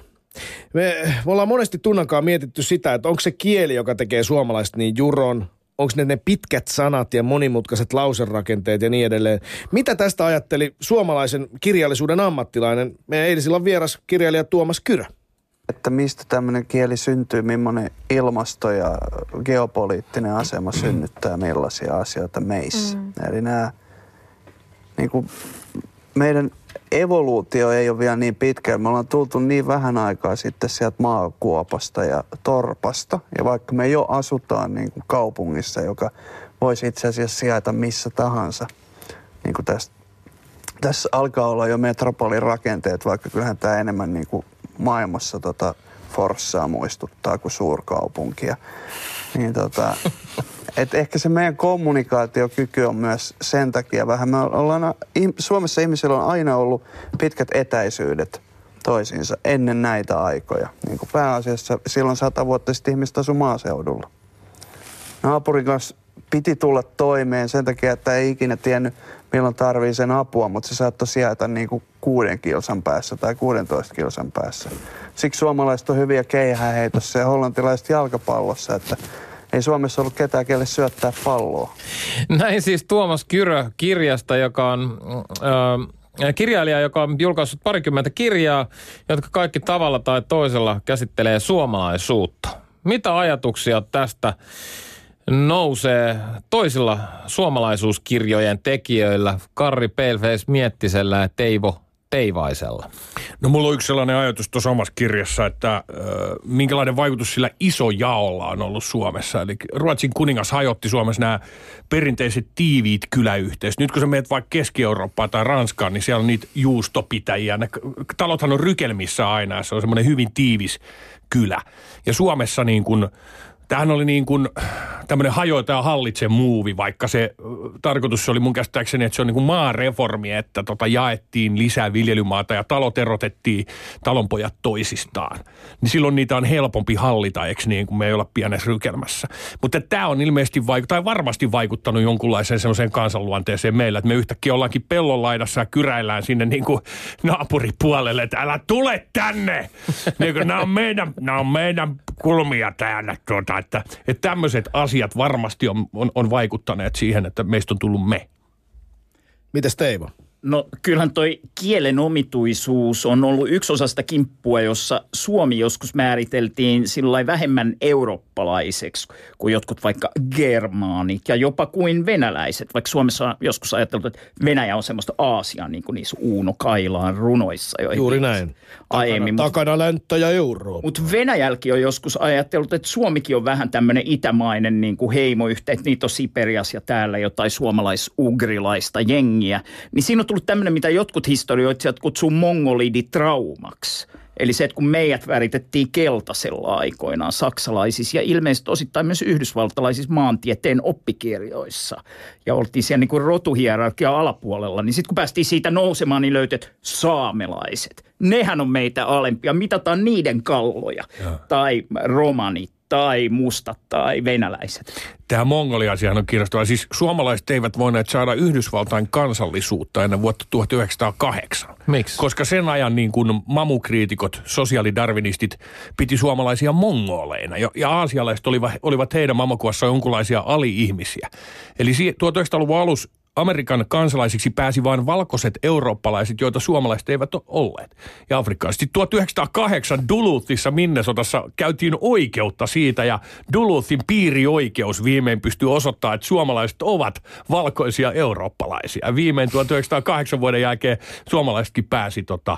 Me, me ollaan monesti tunnankaan mietitty sitä, että onko se kieli, joka tekee suomalaiset niin juron, onko ne ne pitkät sanat ja monimutkaiset lauserakenteet ja niin edelleen. Mitä tästä ajatteli suomalaisen kirjallisuuden ammattilainen, meidän eilisillan vieras kirjailija Tuomas Kyrä? Että mistä tämmöinen kieli syntyy, millainen ilmasto ja geopoliittinen asema synnyttää millaisia asioita meissä. Mm. Eli nämä niin kuin meidän evoluutio ei ole vielä niin pitkä. Me ollaan tultu niin vähän aikaa sitten sieltä maakuopasta ja torpasta. Ja vaikka me jo asutaan niin kuin kaupungissa, joka voisi itse asiassa sijaita missä tahansa, niin kuin tässä, tässä alkaa olla jo metropolin rakenteet, vaikka kyllähän tämä enemmän niin kuin maailmassa tota Forssaa muistuttaa kuin suurkaupunkia. Niin tota, et ehkä se meidän kommunikaatiokyky on myös sen takia vähän. Me ollaan, Suomessa ihmisillä on aina ollut pitkät etäisyydet toisiinsa ennen näitä aikoja. Niin kuin pääasiassa silloin sata vuotta sitten ihmiset asu maaseudulla. Naapurin kanssa piti tulla toimeen sen takia, että ei ikinä tiennyt, milloin tarvii sen apua, mutta se saattoi sijaita niin kuin kuuden kilsan päässä tai 16 kilsan päässä. Siksi suomalaiset on hyviä keihäheitossa ja hollantilaiset jalkapallossa, että ei Suomessa ollut ketään, kelle syöttää palloa. Näin siis Tuomas Kyrö kirjasta, joka on... Äh, kirjailija, joka on julkaissut parikymmentä kirjaa, jotka kaikki tavalla tai toisella käsittelee suomalaisuutta. Mitä ajatuksia tästä nousee toisilla suomalaisuuskirjojen tekijöillä, Karri Paleface Miettisellä ja Teivo Teivaisella? No mulla on yksi sellainen ajatus tuossa omassa kirjassa, että äh, minkälainen vaikutus sillä iso jaolla on ollut Suomessa. Eli Ruotsin kuningas hajotti Suomessa nämä perinteiset tiiviit kyläyhteisöt. Nyt kun sä menet vaikka Keski-Eurooppaan tai Ranskaan, niin siellä on niitä juustopitäjiä. Ne talothan on rykelmissä aina, se on semmoinen hyvin tiivis kylä. Ja Suomessa niin kuin Tämähän oli niin kuin tämmöinen hajoita ja hallitse muuvi, vaikka se tarkoitus oli mun käsittääkseni, että se on niin kuin maareformi, että tota jaettiin lisää viljelymaata ja talot erotettiin talonpojat toisistaan. Niin silloin niitä on helpompi hallita, eikö niin, kuin me ei olla pienessä rykelmässä. Mutta tämä on ilmeisesti vaikuttanut, tai varmasti vaikuttanut jonkunlaiseen semmoiseen kansanluonteeseen meillä, että me yhtäkkiä ollaankin pellonlaidassa ja kyräillään sinne niin kuin naapuripuolelle, että älä tule tänne! niin kuin, nämä on meidän, nämä on meidän kulmia täällä tuota että, että tämmöiset asiat varmasti on, on, on vaikuttaneet siihen, että meistä on tullut me. Mitäs Teivo? No kyllähän toi kielen omituisuus on ollut yksi osa sitä kimppua, jossa Suomi joskus määriteltiin sillä vähemmän eurooppalaiseksi kuin jotkut vaikka germaanit ja jopa kuin venäläiset. Vaikka Suomessa on joskus ajateltu, että Venäjä on semmoista Aasiaa niin kuin niissä Uuno Kailaan runoissa. Juuri näin. Aiemmin. Takana, takana länttä ja Eurooppa. Mutta Venäjälki on joskus ajatellut, että Suomikin on vähän tämmöinen itämainen niin kuin heimoyhteet. Niitä on Siperias ja täällä jotain suomalais-ugrilaista jengiä. Niin siinä on tullut tämmöinen, mitä jotkut historioitsijat kutsuu mongoliditraumaksi. Eli se, että kun meidät väritettiin keltaisella aikoinaan saksalaisissa ja ilmeisesti osittain myös yhdysvaltalaisissa maantieteen oppikirjoissa. Ja oltiin siellä niin kuin rotuhierarkia alapuolella, niin sitten kun päästiin siitä nousemaan, niin löytet saamelaiset. Nehän on meitä alempia, mitataan niiden kalloja. Ja. Tai romanit tai mustat tai venäläiset. Tämä Mongolia-asia on kiinnostava. Siis suomalaiset eivät voineet saada Yhdysvaltain kansallisuutta ennen vuotta 1908. Miksi? Koska sen ajan niin kuin mamukriitikot, sosiaalidarvinistit piti suomalaisia mongoleina. Ja, ja aasialaiset olivat, olivat heidän mamakuvassa jonkunlaisia ali-ihmisiä. Eli 1900-luvun alussa Amerikan kansalaisiksi pääsi vain valkoiset eurooppalaiset, joita suomalaiset eivät ole olleet. Ja afrikkalaiset. 1908 Duluthissa Minnesotassa käytiin oikeutta siitä ja Duluthin piirioikeus viimein pystyy osoittamaan, että suomalaiset ovat valkoisia eurooppalaisia. Viimein 1908 vuoden jälkeen suomalaisetkin pääsi tota,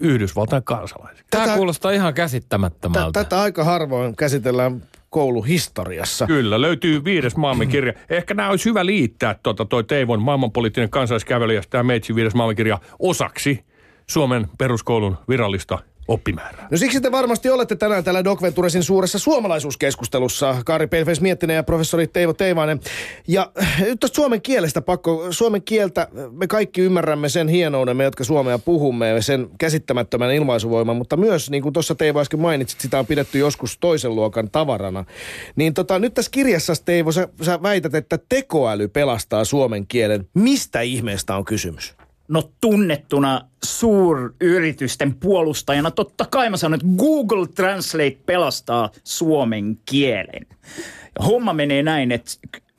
Yhdysvaltain kansalaisiksi. Tämä kuulostaa ihan käsittämättömältä. Tätä aika harvoin käsitellään kouluhistoriassa. Kyllä, löytyy viides maailmankirja. Ehkä nämä olisi hyvä liittää tuota, toi Teivon maailmanpoliittinen kansalliskävely ja tämä Meitsin viides maailmankirja osaksi Suomen peruskoulun virallista oppimäärää. No siksi te varmasti olette tänään täällä Doc Venturesin suuressa suomalaisuuskeskustelussa. Kari Pelfes Miettinen ja professori Teivo Teivainen. Ja äh, nyt tästä suomen kielestä pakko. Suomen kieltä, me kaikki ymmärrämme sen hienouden, me jotka suomea puhumme, ja sen käsittämättömän ilmaisuvoiman, mutta myös, niin kuin tuossa Teivo äsken mainitsit, sitä on pidetty joskus toisen luokan tavarana. Niin tota, nyt tässä kirjassa, Teivo, sä, sä väität, että tekoäly pelastaa suomen kielen. Mistä ihmeestä on kysymys? No tunnettuna suuryritysten puolustajana totta kai mä sanon, että Google Translate pelastaa suomen kielen. Ja homma menee näin, että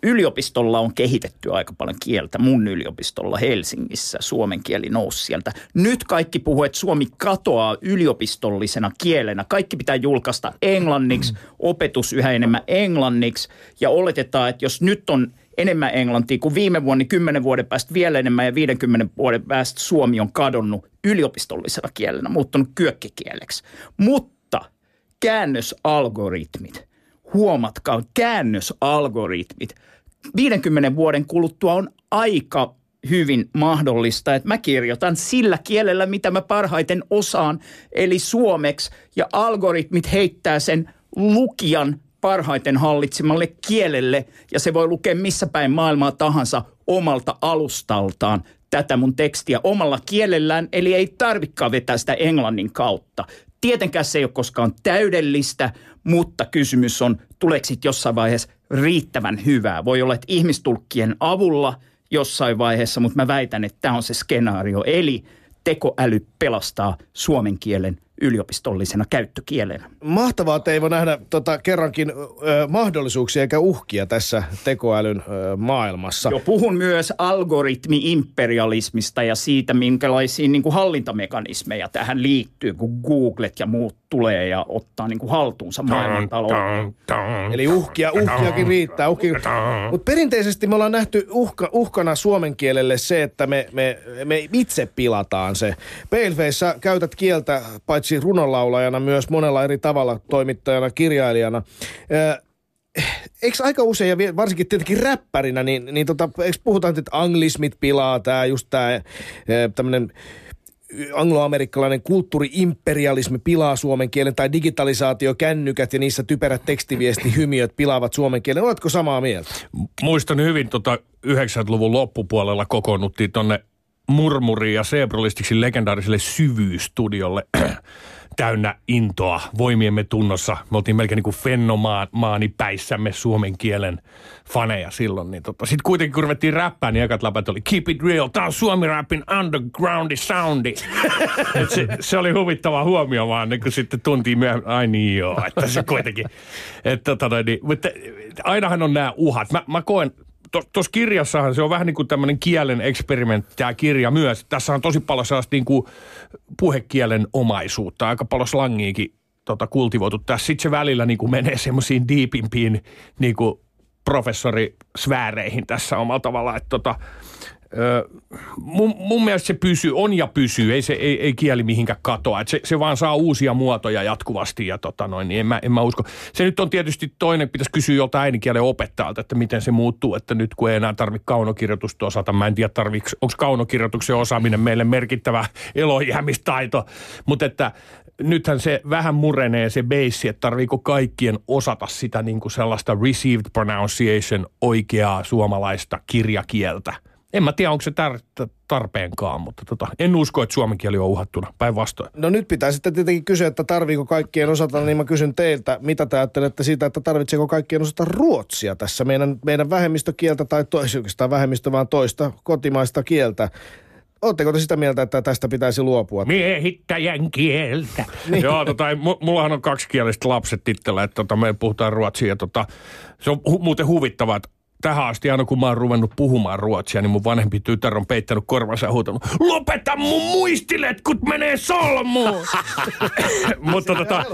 yliopistolla on kehitetty aika paljon kieltä. Mun yliopistolla Helsingissä suomen kieli nousi sieltä. Nyt kaikki puhuu, että suomi katoaa yliopistollisena kielenä. Kaikki pitää julkaista englanniksi, opetus yhä enemmän englanniksi. Ja oletetaan, että jos nyt on enemmän englantia kuin viime vuonna, niin 10 vuoden päästä vielä enemmän ja 50 vuoden päästä Suomi on kadonnut yliopistollisena kielenä, muuttunut kyökkikieleksi. Mutta käännösalgoritmit, huomatkaa, käännösalgoritmit, 50 vuoden kuluttua on aika hyvin mahdollista, että mä kirjoitan sillä kielellä, mitä mä parhaiten osaan, eli suomeksi, ja algoritmit heittää sen lukijan parhaiten hallitsemalle kielelle ja se voi lukea missä päin maailmaa tahansa omalta alustaltaan tätä mun tekstiä omalla kielellään, eli ei tarvikaan vetää sitä englannin kautta. Tietenkään se ei ole koskaan täydellistä, mutta kysymys on, tuleeko jossain vaiheessa riittävän hyvää. Voi olla, että ihmistulkkien avulla jossain vaiheessa, mutta mä väitän, että tämä on se skenaario. Eli tekoäly pelastaa suomen kielen yliopistollisena käyttökielenä. Mahtavaa Teivo nähdä tota, kerrankin ö, mahdollisuuksia eikä uhkia tässä tekoälyn ö, maailmassa. Jo puhun myös algoritmi-imperialismista ja siitä, minkälaisia niin kuin hallintamekanismeja tähän liittyy, kun Googlet ja muut tulee ja ottaa niin kuin haltuunsa maailmantalouden. Eli uhkia, uhkiakin riittää. Uhkia. Mutta perinteisesti me ollaan nähty uhka, uhkana suomen kielelle se, että me, me, me itse pilataan se. Paleface, käytät kieltä paitsi runonlaulajana myös monella eri tavalla toimittajana, kirjailijana. Eikö aika usein, ja varsinkin tietenkin räppärinä, niin, niin tota, eikö puhutaan, että anglismit pilaa, tämä just tämä tämmöinen angloamerikkalainen kulttuuriimperialismi pilaa suomen kielen tai digitalisaatio, kännykät ja niissä typerät tekstiviestihymiöt pilaavat suomen kielen. Oletko samaa mieltä? Muistan hyvin tota 90-luvun loppupuolella kokoonnuttiin tonne Murmuri ja Sebrolistiksi legendaariselle syvyystudiolle täynnä intoa voimiemme tunnossa. Me oltiin melkein niin kuin fenomaani päissämme suomen kielen faneja silloin. Niin tota. Sitten kuitenkin kun ruvettiin räppään, niin ekat läpät oli Keep it real, tää on suomi rappin undergroundi soundi. se, se, oli huvittava huomio vaan, niin kun sitten tuntiin myöhemmin, ai niin joo, että se kuitenkin. Että, tota, niin, mutta ainahan on nämä uhat. Mä, mä koen, tuossa kirjassahan se on vähän niin kuin tämmöinen kielen eksperimentti tämä kirja myös. Tässä on tosi paljon sellaista niin kuin puhekielen omaisuutta, aika paljon slangiikin tota, kultivoitu tässä. Sitten se välillä niin kuin menee semmoisiin diipimpiin niin kuin professorisfääreihin tässä omalla tavalla, että tota, mun, mun mielestä se pysyy, on ja pysyy, ei, se, ei, ei kieli mihinkään katoa. Et se, se vaan saa uusia muotoja jatkuvasti ja tota noin, niin en mä, en mä usko. Se nyt on tietysti toinen, pitäisi kysyä joltain äidinkielen opettajalta, että miten se muuttuu, että nyt kun ei enää tarvitse kaunokirjoitusta osata, mä en tiedä onko kaunokirjoituksen osaaminen meille merkittävä elojäämistaito, mutta että nythän se vähän murenee se beissi, että tarviiko kaikkien osata sitä niin kuin sellaista received pronunciation oikeaa suomalaista kirjakieltä – en mä tiedä, onko se tar- tarpeenkaan, mutta tota, en usko, että suomen kieli on uhattuna, päinvastoin. No nyt pitää sitten tietenkin kysyä, että tarviiko kaikkien osata, niin mä kysyn teiltä, mitä te ajattelette siitä, että tarvitseeko kaikkien osata ruotsia tässä meidän, meidän vähemmistökieltä tai toista vähemmistö, vaan toista kotimaista kieltä. Oletteko te sitä mieltä, että tästä pitäisi luopua? Miehittäjän kieltä. niin. Joo, tota, mullahan on kaksikieliset lapset itsellä, että tota, me puhutaan ruotsia. Tota, se on hu- muuten huvittavaa, että tähän asti aina kun mä oon ruvennut puhumaan ruotsia, niin mun vanhempi tytär on peittänyt korvansa ja huutanut, lopeta mun muistiletkut menee solmuun. mutta, tota,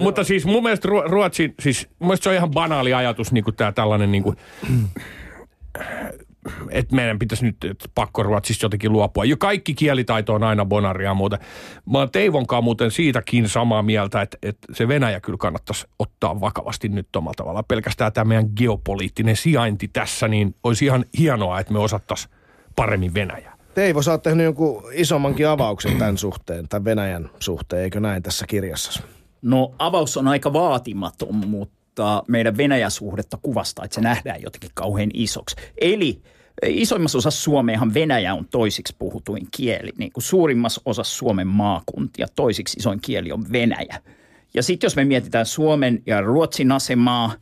mutta siis mun mielestä ruotsi, siis mun mielestä se on ihan banaali ajatus, niin kuin tää tällainen niin kuin, että meidän pitäisi nyt pakkoruotsista jotenkin luopua. Jo kaikki kielitaito on aina bonaria ja muuta. Mä oon Teivonkaan muuten siitäkin samaa mieltä, että, että se Venäjä kyllä kannattaisi ottaa vakavasti nyt omalla tavalla. Pelkästään tämä meidän geopoliittinen sijainti tässä, niin olisi ihan hienoa, että me osattaisiin paremmin Venäjää. Teivo, sä oot tehnyt jonkun isommankin avauksen tämän suhteen, tämän Venäjän suhteen, eikö näin tässä kirjassa? No avaus on aika vaatimaton, mutta meidän Venäjä-suhdetta kuvastaa, että se nähdään jotenkin kauhean isoksi. Eli isoimmassa osassa Suomeahan Venäjä on toisiksi puhutuin kieli. Niin kuin suurimmassa osassa Suomen maakuntia toisiksi isoin kieli on Venäjä. Ja sitten jos me mietitään Suomen ja Ruotsin asemaa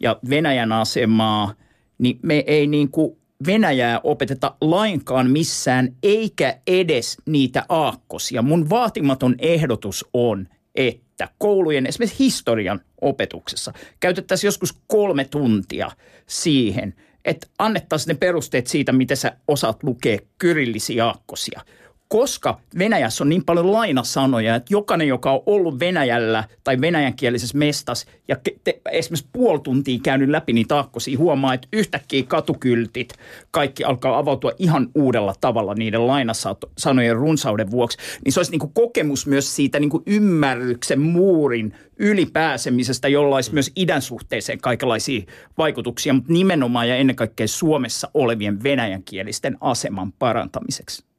ja Venäjän asemaa, niin me ei niin kuin Venäjää opeteta lainkaan missään, eikä edes niitä aakkosia. Mun vaatimaton ehdotus on, että koulujen esimerkiksi historian opetuksessa käytettäisiin joskus kolme tuntia siihen, että annettaisiin ne perusteet siitä, miten sä osaat lukea kyrillisiä aakkosia – koska Venäjässä on niin paljon lainasanoja, että jokainen, joka on ollut Venäjällä tai venäjänkielisessä mestas ja te, esimerkiksi puoli tuntia käynyt läpi niitä aakkosia, huomaa, että yhtäkkiä katukyltit, kaikki alkaa avautua ihan uudella tavalla niiden lainasanojen runsauden vuoksi. Niin se olisi niin kuin kokemus myös siitä niin kuin ymmärryksen muurin ylipääsemisestä, jolla olisi myös idän suhteeseen kaikenlaisia vaikutuksia, mutta nimenomaan ja ennen kaikkea Suomessa olevien venäjänkielisten aseman parantamiseksi.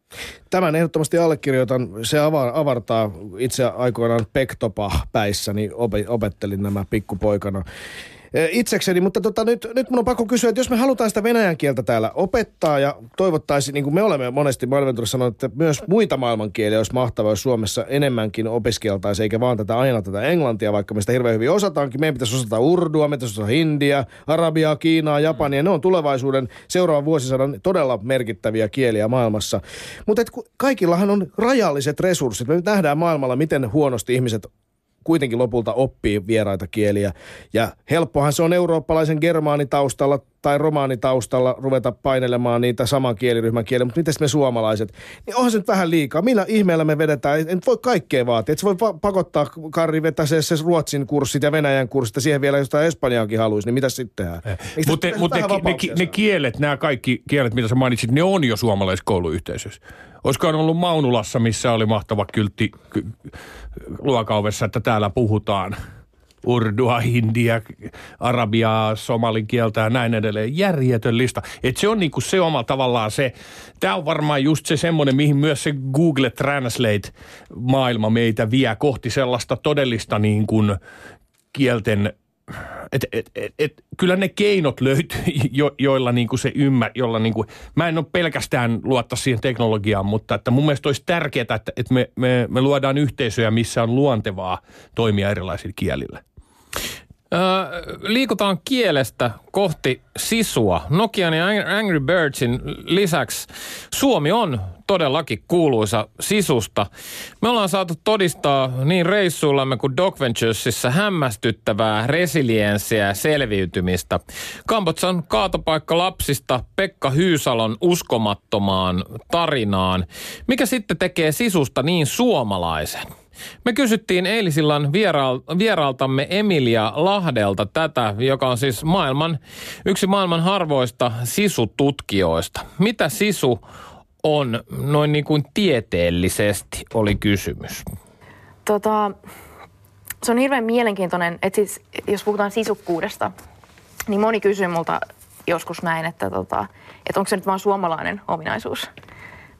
Tämän ehdottomasti allekirjoitan. Se avar, avartaa itse aikoinaan Pektopa päissä, niin opettelin nämä pikkupoikana. Itsekseni, mutta tota, nyt, nyt mun on pakko kysyä, että jos me halutaan sitä venäjän kieltä täällä opettaa ja toivottaisiin, niin kuin me olemme monesti maailmanventurissa sanoneet, että myös muita maailmankieliä olisi mahtavaa, jos Suomessa enemmänkin opiskeltaisiin, eikä vaan tätä aina tätä englantia, vaikka me sitä hirveän hyvin osataankin. Meidän pitäisi osata urdua, me pitäisi osata hindiä, arabiaa, kiinaa, japania. Ne on tulevaisuuden seuraavan vuosisadan todella merkittäviä kieliä maailmassa. Mutta kaikillahan on rajalliset resurssit. Me nähdään maailmalla, miten huonosti ihmiset kuitenkin lopulta oppii vieraita kieliä. Ja helppohan se on eurooppalaisen germaanitaustalla tai romaanitaustalla ruveta painelemaan niitä saman kieliryhmän kieliä, mutta miten me suomalaiset? Niin onhan se nyt vähän liikaa. Millä ihmeellä me vedetään? En voi kaikkea vaatia. Et se voi pakottaa Karri vetää se, se Ruotsin kurssit ja Venäjän kurssit ja siihen vielä jostain Espanjaankin haluaisi, niin mitä sitten tehdään? Eh. Mutta mut ne, ne, ne, kielet, nämä kaikki kielet, mitä sä mainitsit, ne on jo suomalaiskouluyhteisössä. Olisiko ollut Maunulassa, missä oli mahtava kyltti luokauvessa, että täällä puhutaan urdua, hindiä, arabiaa, somalin kieltä ja näin edelleen. Järjetön lista. Et se on niinku se oma tavallaan se, tämä on varmaan just se semmoinen, mihin myös se Google Translate-maailma meitä vie kohti sellaista todellista niin kuin kielten et, et, et, et, kyllä ne keinot löytyy, jo, joilla niinku se ymmär, jolla niinku, mä en ole pelkästään luottaa siihen teknologiaan, mutta että mun mielestä olisi tärkeää, että, että me, me, me luodaan yhteisöjä, missä on luontevaa toimia erilaisilla kielillä. Liikutaan kielestä kohti sisua. Nokian ja Angry Birdsin lisäksi Suomi on todellakin kuuluisa sisusta. Me ollaan saatu todistaa niin reissuillamme kuin Doc Venturesissa hämmästyttävää resilienssiä ja selviytymistä. Kambotsan kaatopaikka lapsista Pekka Hyysalon uskomattomaan tarinaan. Mikä sitten tekee sisusta niin suomalaisen? Me kysyttiin eilisillan vieraal- vieraaltamme Emilia Lahdelta tätä, joka on siis maailman, yksi maailman harvoista sisututkijoista. Mitä sisu on noin niin kuin tieteellisesti, oli kysymys. Tota, se on hirveän mielenkiintoinen, että siis, jos puhutaan sisukkuudesta, niin moni kysyy multa joskus näin, että, tota, että onko se nyt vain suomalainen ominaisuus.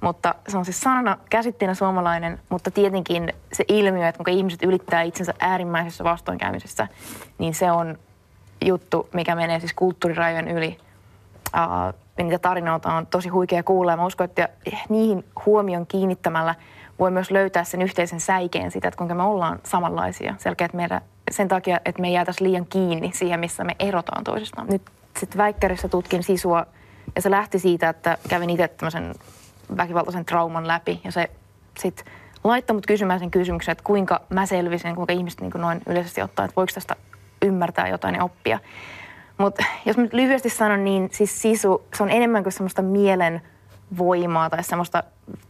Mutta se on siis sanana käsitteenä suomalainen, mutta tietenkin se ilmiö, että kuinka ihmiset ylittää itsensä äärimmäisessä vastoinkäymisessä, niin se on juttu, mikä menee siis kulttuurirajojen yli. Uh, niitä tarinoita on tosi huikea kuulla ja mä uskon, että niihin huomion kiinnittämällä voi myös löytää sen yhteisen säikeen sitä, että kuinka me ollaan samanlaisia. Selkeä, että meidän, sen takia, että me ei jäätäisi liian kiinni siihen, missä me erotaan toisistaan. Nyt sitten väikkärissä tutkin sisua ja se lähti siitä, että kävin itse tämmöisen väkivaltaisen trauman läpi ja se sitten laittoi mut kysymään sen kysymyksen, että kuinka mä selvisin, kuinka ihmiset niin kuin noin yleisesti ottaa, että voiko tästä ymmärtää jotain ja oppia. Mutta jos mä nyt lyhyesti sanon, niin siis sisu, se on enemmän kuin semmoista mielen voimaa tai semmoista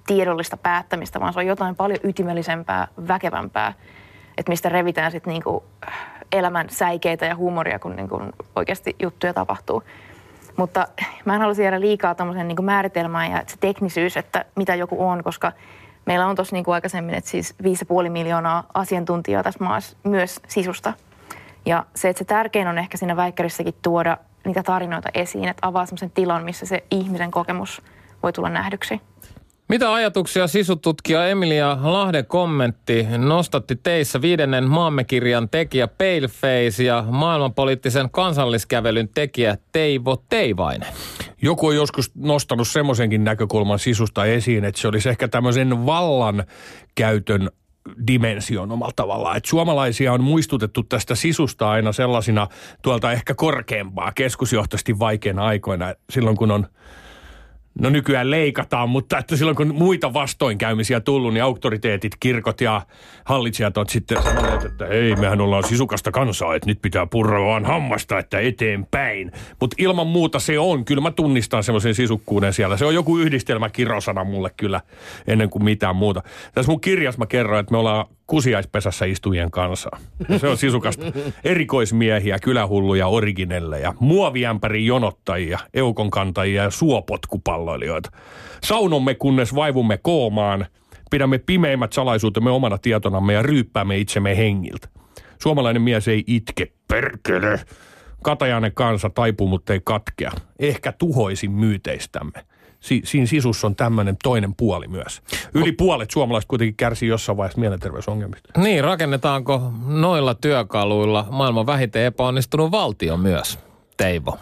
tiedollista päättämistä, vaan se on jotain paljon ytimellisempää, väkevämpää, että mistä revitään sitten niinku elämän säikeitä ja huumoria, kun niinku oikeasti juttuja tapahtuu. Mutta mä en halusi jäädä liikaa tämmöisen niin määritelmään ja se teknisyys, että mitä joku on, koska meillä on tuossa niin aikaisemmin, että siis 5,5 miljoonaa asiantuntijaa tässä maassa myös sisusta. Ja se, että se tärkein on ehkä siinä väikkärissäkin tuoda niitä tarinoita esiin, että avaa semmoisen tilan, missä se ihmisen kokemus voi tulla nähdyksi. Mitä ajatuksia sisututkija Emilia Lahden kommentti nostatti teissä viidennen maammekirjan tekijä Paleface ja maailmanpoliittisen kansalliskävelyn tekijä Teivo Teivainen? Joku on joskus nostanut semmoisenkin näkökulman sisusta esiin, että se olisi ehkä tämmöisen vallan käytön dimension omalla tavallaan. Että suomalaisia on muistutettu tästä sisusta aina sellaisina tuolta ehkä korkeampaa keskusjohtoisesti vaikeina aikoina, silloin kun on – no nykyään leikataan, mutta että silloin kun muita vastoinkäymisiä tullut, niin auktoriteetit, kirkot ja hallitsijat on sitten sanoneet, että hei, mehän ollaan sisukasta kansaa, että nyt pitää purra vaan hammasta, että eteenpäin. Mutta ilman muuta se on, kyllä mä tunnistan semmoisen sisukkuuden siellä. Se on joku yhdistelmä kirosana mulle kyllä ennen kuin mitään muuta. Tässä mun kirjas mä kerroin, että me ollaan kusiaispesässä istujien kanssa. Se on sisukasta. Erikoismiehiä, kylähulluja, originelleja, muoviämpäri jonottajia, eukonkantajia ja suopotkupalloilijoita. Saunomme kunnes vaivumme koomaan, pidämme pimeimmät salaisuutemme omana tietonamme ja ryyppäämme itsemme hengiltä. Suomalainen mies ei itke, perkele. Katajainen kansa taipuu, mutta ei katkea. Ehkä tuhoisin myyteistämme si, siinä sisussa on tämmöinen toinen puoli myös. Yli puolet suomalaiset kuitenkin kärsii jossain vaiheessa mielenterveysongelmista. Niin, rakennetaanko noilla työkaluilla maailman vähiten epäonnistunut valtio myös, Teivo?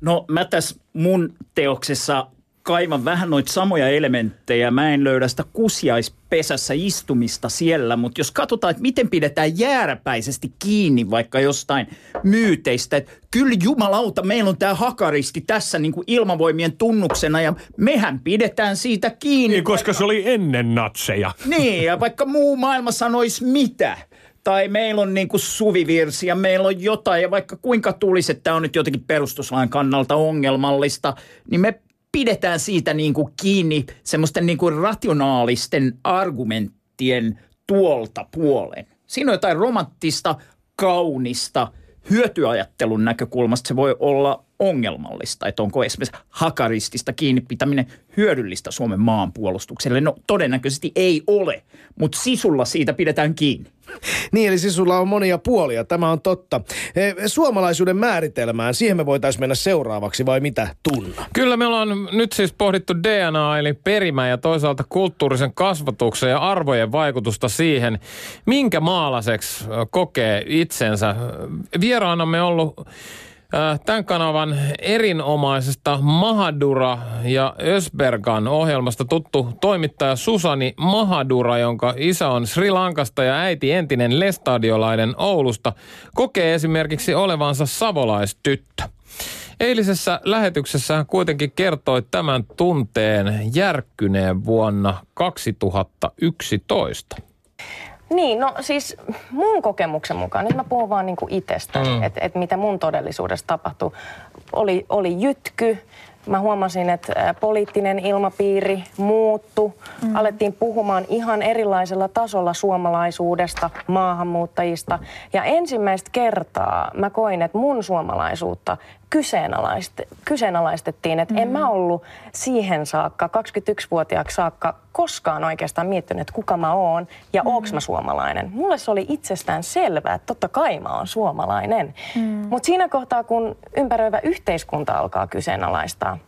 No mä tässä mun teoksessa kaivan vähän noita samoja elementtejä. Mä en löydä sitä kusiaispesässä istumista siellä, mutta jos katsotaan, että miten pidetään jääräpäisesti kiinni vaikka jostain myyteistä, että kyllä jumalauta, meillä on tämä hakaristi tässä niin kuin ilmavoimien tunnuksena ja mehän pidetään siitä kiinni. Niin, koska se oli ennen natseja. Niin, ja vaikka muu maailma sanoisi mitä tai meillä on niin kuin suvivirsi ja meillä on jotain, ja vaikka kuinka tulisi, että tämä on nyt jotenkin perustuslain kannalta ongelmallista, niin me pidetään siitä niin kuin kiinni semmoisten niin kuin rationaalisten argumenttien tuolta puolen. Siinä on jotain romanttista, kaunista, hyötyajattelun näkökulmasta se voi olla ongelmallista, että onko esimerkiksi hakaristista kiinni pitäminen hyödyllistä Suomen maanpuolustukselle. No todennäköisesti ei ole, mutta sisulla siitä pidetään kiinni. Niin, eli sisulla on monia puolia, tämä on totta. E, suomalaisuuden määritelmään, siihen me voitaisiin mennä seuraavaksi vai mitä tunna? Kyllä me ollaan nyt siis pohdittu DNA eli perimä ja toisaalta kulttuurisen kasvatuksen ja arvojen vaikutusta siihen, minkä maalaseksi kokee itsensä. Vieraanamme ollut tämän kanavan erinomaisesta Mahadura ja Ösbergan ohjelmasta tuttu toimittaja Susani Mahadura, jonka isä on Sri Lankasta ja äiti entinen lestadiolainen Oulusta, kokee esimerkiksi olevansa savolaistyttö. Eilisessä lähetyksessä hän kuitenkin kertoi tämän tunteen järkkyneen vuonna 2011. Niin, no siis mun kokemuksen mukaan, nyt mä puhun vaan niinku itsestä, mm. että et mitä mun todellisuudessa tapahtui. Oli, oli jytky, mä huomasin, että poliittinen ilmapiiri muuttu. Mm. Alettiin puhumaan ihan erilaisella tasolla suomalaisuudesta, maahanmuuttajista. Ja ensimmäistä kertaa mä koin, että mun suomalaisuutta kyseenalaist, kyseenalaistettiin. Että mm. en mä ollut siihen saakka, 21-vuotiaaksi saakka, koskaan oikeastaan miettinyt, että kuka mä oon ja mm. onks mä suomalainen. Mulle se oli itsestään selvää, että totta kai mä oon suomalainen. Mm. Mutta siinä kohtaa, kun ympäröivä yhteiskunta alkaa kyseenalaistaa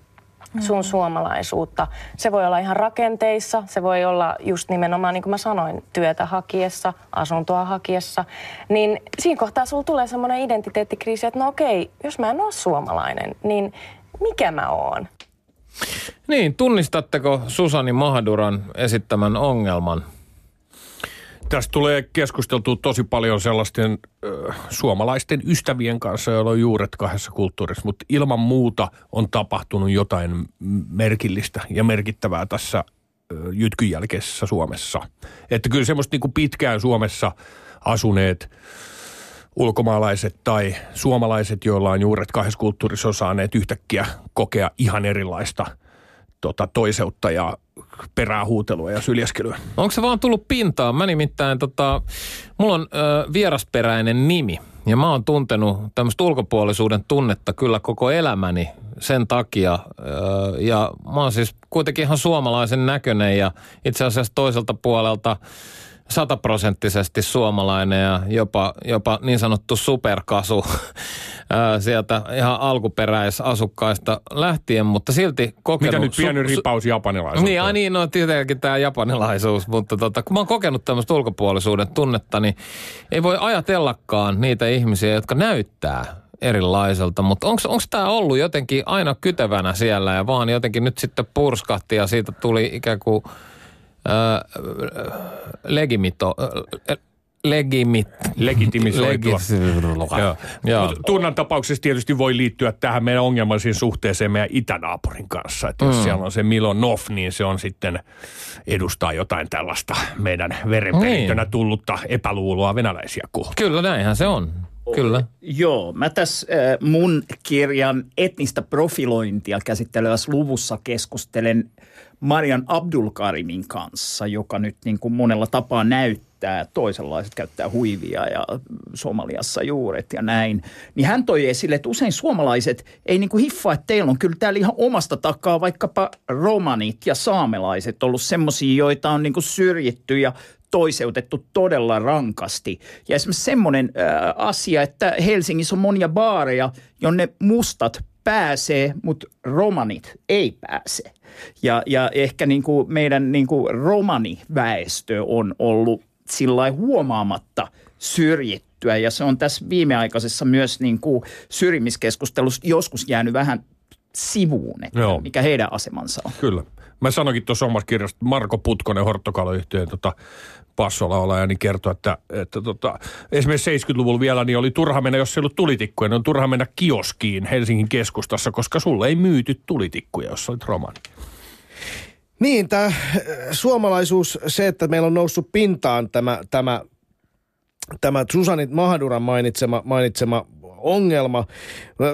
sun mm. suomalaisuutta. Se voi olla ihan rakenteissa, se voi olla just nimenomaan, niin kuin mä sanoin, työtä hakiessa, asuntoa hakiessa. Niin siinä kohtaa sulla tulee semmoinen identiteettikriisi, että no okei, jos mä en ole suomalainen, niin mikä mä oon? Niin, tunnistatteko Susani Mahduran esittämän ongelman? Tästä tulee keskusteltua tosi paljon sellaisten ö, suomalaisten ystävien kanssa, joilla on juuret kahdessa kulttuurissa, mutta ilman muuta on tapahtunut jotain merkillistä ja merkittävää tässä jytkyn jälkeisessä Suomessa. Että kyllä semmoista niin pitkään Suomessa asuneet ulkomaalaiset tai suomalaiset, joilla on juuret kahdessa kulttuurissa, on saaneet yhtäkkiä kokea ihan erilaista tota, toiseutta ja perähuutelua ja syljeskelyä. Onko se vaan tullut pintaan? Mä nimittäin, tota, mulla on ö, vierasperäinen nimi ja mä oon tuntenut tämmöistä ulkopuolisuuden tunnetta kyllä koko elämäni sen takia. Ö, ja mä oon siis kuitenkin ihan suomalaisen näköinen ja itse asiassa toiselta puolelta sataprosenttisesti suomalainen ja jopa, jopa niin sanottu superkasu. sieltä ihan alkuperäisasukkaista lähtien, mutta silti kokenut... Mitä nyt pieni ripaus japanilaisuutta? Niin, niin, no tietenkin tämä japanilaisuus, mutta tota, kun mä oon kokenut tämmöistä ulkopuolisuuden tunnetta, niin ei voi ajatellakaan niitä ihmisiä, jotka näyttää erilaiselta, mutta onko tämä ollut jotenkin aina kytevänä siellä ja vaan jotenkin nyt sitten purskahti ja siitä tuli ikään kuin legimito, legimit, Legitimisoitua. Legis- Joo. Joo. Mut Tunnan tapauksessa tietysti voi liittyä tähän meidän ongelmallisiin suhteeseen meidän itänaapurin kanssa. Että jos mm. siellä on se Milonov, niin se on sitten edustaa jotain tällaista meidän verenperintönä Niin. tullutta epäluuloa venäläisiä kohtaan. Kyllä näinhän se on. Kyllä. Joo, mä tässä äh, mun kirjan etnistä profilointia käsittelevässä luvussa keskustelen Marian Abdulkarimin kanssa, joka nyt niin kuin monella tapaa näyttää toisenlaiset, käyttää huivia ja Somaliassa juuret ja näin. Niin hän toi esille, että usein suomalaiset ei niin kuin hiffaa, että teillä on kyllä täällä ihan omasta takaa vaikkapa romanit ja saamelaiset ollut semmoisia, joita on niin kuin syrjitty ja toiseutettu todella rankasti. Ja esimerkiksi semmoinen äh, asia, että Helsingissä on monia baareja, jonne mustat pääsee, mutta romanit ei pääse. Ja, ja ehkä niin kuin meidän niin kuin romaniväestö on ollut sillä huomaamatta syrjittyä. Ja se on tässä viimeaikaisessa myös niin kuin syrjimiskeskustelussa joskus jäänyt vähän sivuun, että Joo. mikä heidän asemansa on. Kyllä. Mä sanoinkin tuossa omassa kirjassa, Marko Putkonen, Horttokaloyhtiön tota, passolaulaja, niin kertoi, että, että tota, esimerkiksi 70-luvulla vielä niin oli turha mennä, jos ei ollut tulitikkuja, niin on turha mennä kioskiin Helsingin keskustassa, koska sulle ei myyty tulitikkuja, jos olit romani. Niin, tämä suomalaisuus, se, että meillä on noussut pintaan tämä, tämä, tämä Susanit Mahduran mainitsema, mainitsema ongelma.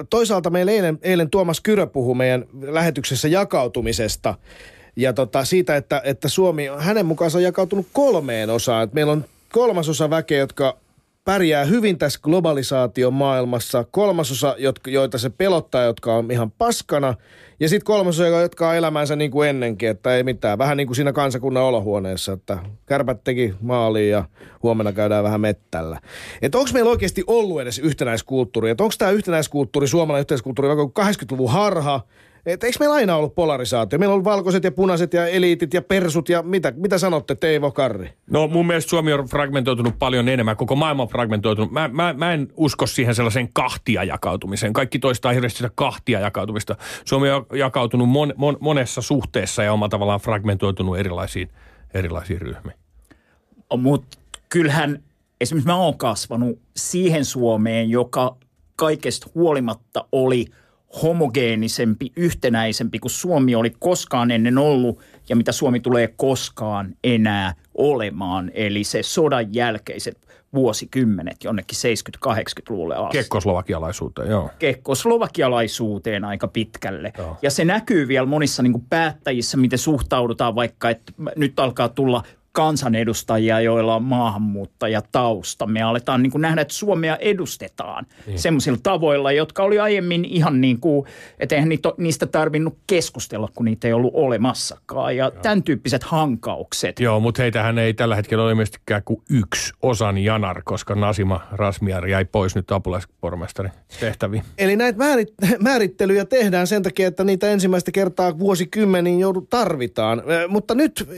Toisaalta meillä eilen, eilen Tuomas Kyrö puhui meidän lähetyksessä jakautumisesta ja tota, siitä, että, että Suomi hänen mukaansa on jakautunut kolmeen osaan. Että meillä on kolmasosa väkeä, jotka pärjää hyvin tässä globalisaation maailmassa, kolmasosa, jotka, joita se pelottaa, jotka on ihan paskana, ja sitten kolmasosa, jotka on elämänsä niin kuin ennenkin, että ei mitään. Vähän niin kuin siinä kansakunnan olohuoneessa, että kärpät teki maaliin ja huomenna käydään vähän mettällä. Että onko meillä oikeasti ollut edes yhtenäiskulttuuri? Että onko tämä yhtenäiskulttuuri, suomalainen yhtenäiskulttuuri, vaikka 80-luvun harha? Et eikö meillä aina ollut polarisaatio? Meillä on valkoiset ja punaiset ja eliitit ja persut ja mitä, mitä sanotte Teivo Karri? No mun mielestä Suomi on fragmentoitunut paljon enemmän, koko maailma on fragmentoitunut. Mä, mä, mä en usko siihen sellaiseen kahtia jakautumiseen. Kaikki toistaa hirveästi sitä kahtia jakautumista. Suomi on jakautunut mon, mon, monessa suhteessa ja omalla tavallaan fragmentoitunut erilaisiin, erilaisiin ryhmiin. Mutta kyllähän esimerkiksi mä oon kasvanut siihen Suomeen, joka kaikesta huolimatta oli homogeenisempi, yhtenäisempi kuin Suomi oli koskaan ennen ollut ja mitä Suomi tulee koskaan enää olemaan. Eli se sodan jälkeiset vuosikymmenet jonnekin 70-80-luvulle asti Kekkoslovakialaisuuteen, joo. kekkoslovakialaisuuteen aika pitkälle. Joo. Ja se näkyy vielä monissa niin päättäjissä, miten suhtaudutaan vaikka, että nyt alkaa tulla kansanedustajia, joilla on maahanmuuttajatausta. Me aletaan niin kuin nähdä, että Suomea edustetaan niin. semmoisilla tavoilla, jotka oli aiemmin ihan niin kuin, että eihän niitä, niistä tarvinnut keskustella, kun niitä ei ollut olemassakaan. Ja Joo. tämän tyyppiset hankaukset. Joo, mutta heitähän ei tällä hetkellä ole ilmeisestikään kuin yksi osan janar, koska Nasima Rasmiar jäi pois nyt apulaispormestarin tehtäviin. Eli näitä määrit, määrittelyjä tehdään sen takia, että niitä ensimmäistä kertaa vuosikymmeniin joudu tarvitaan. Mutta nyt,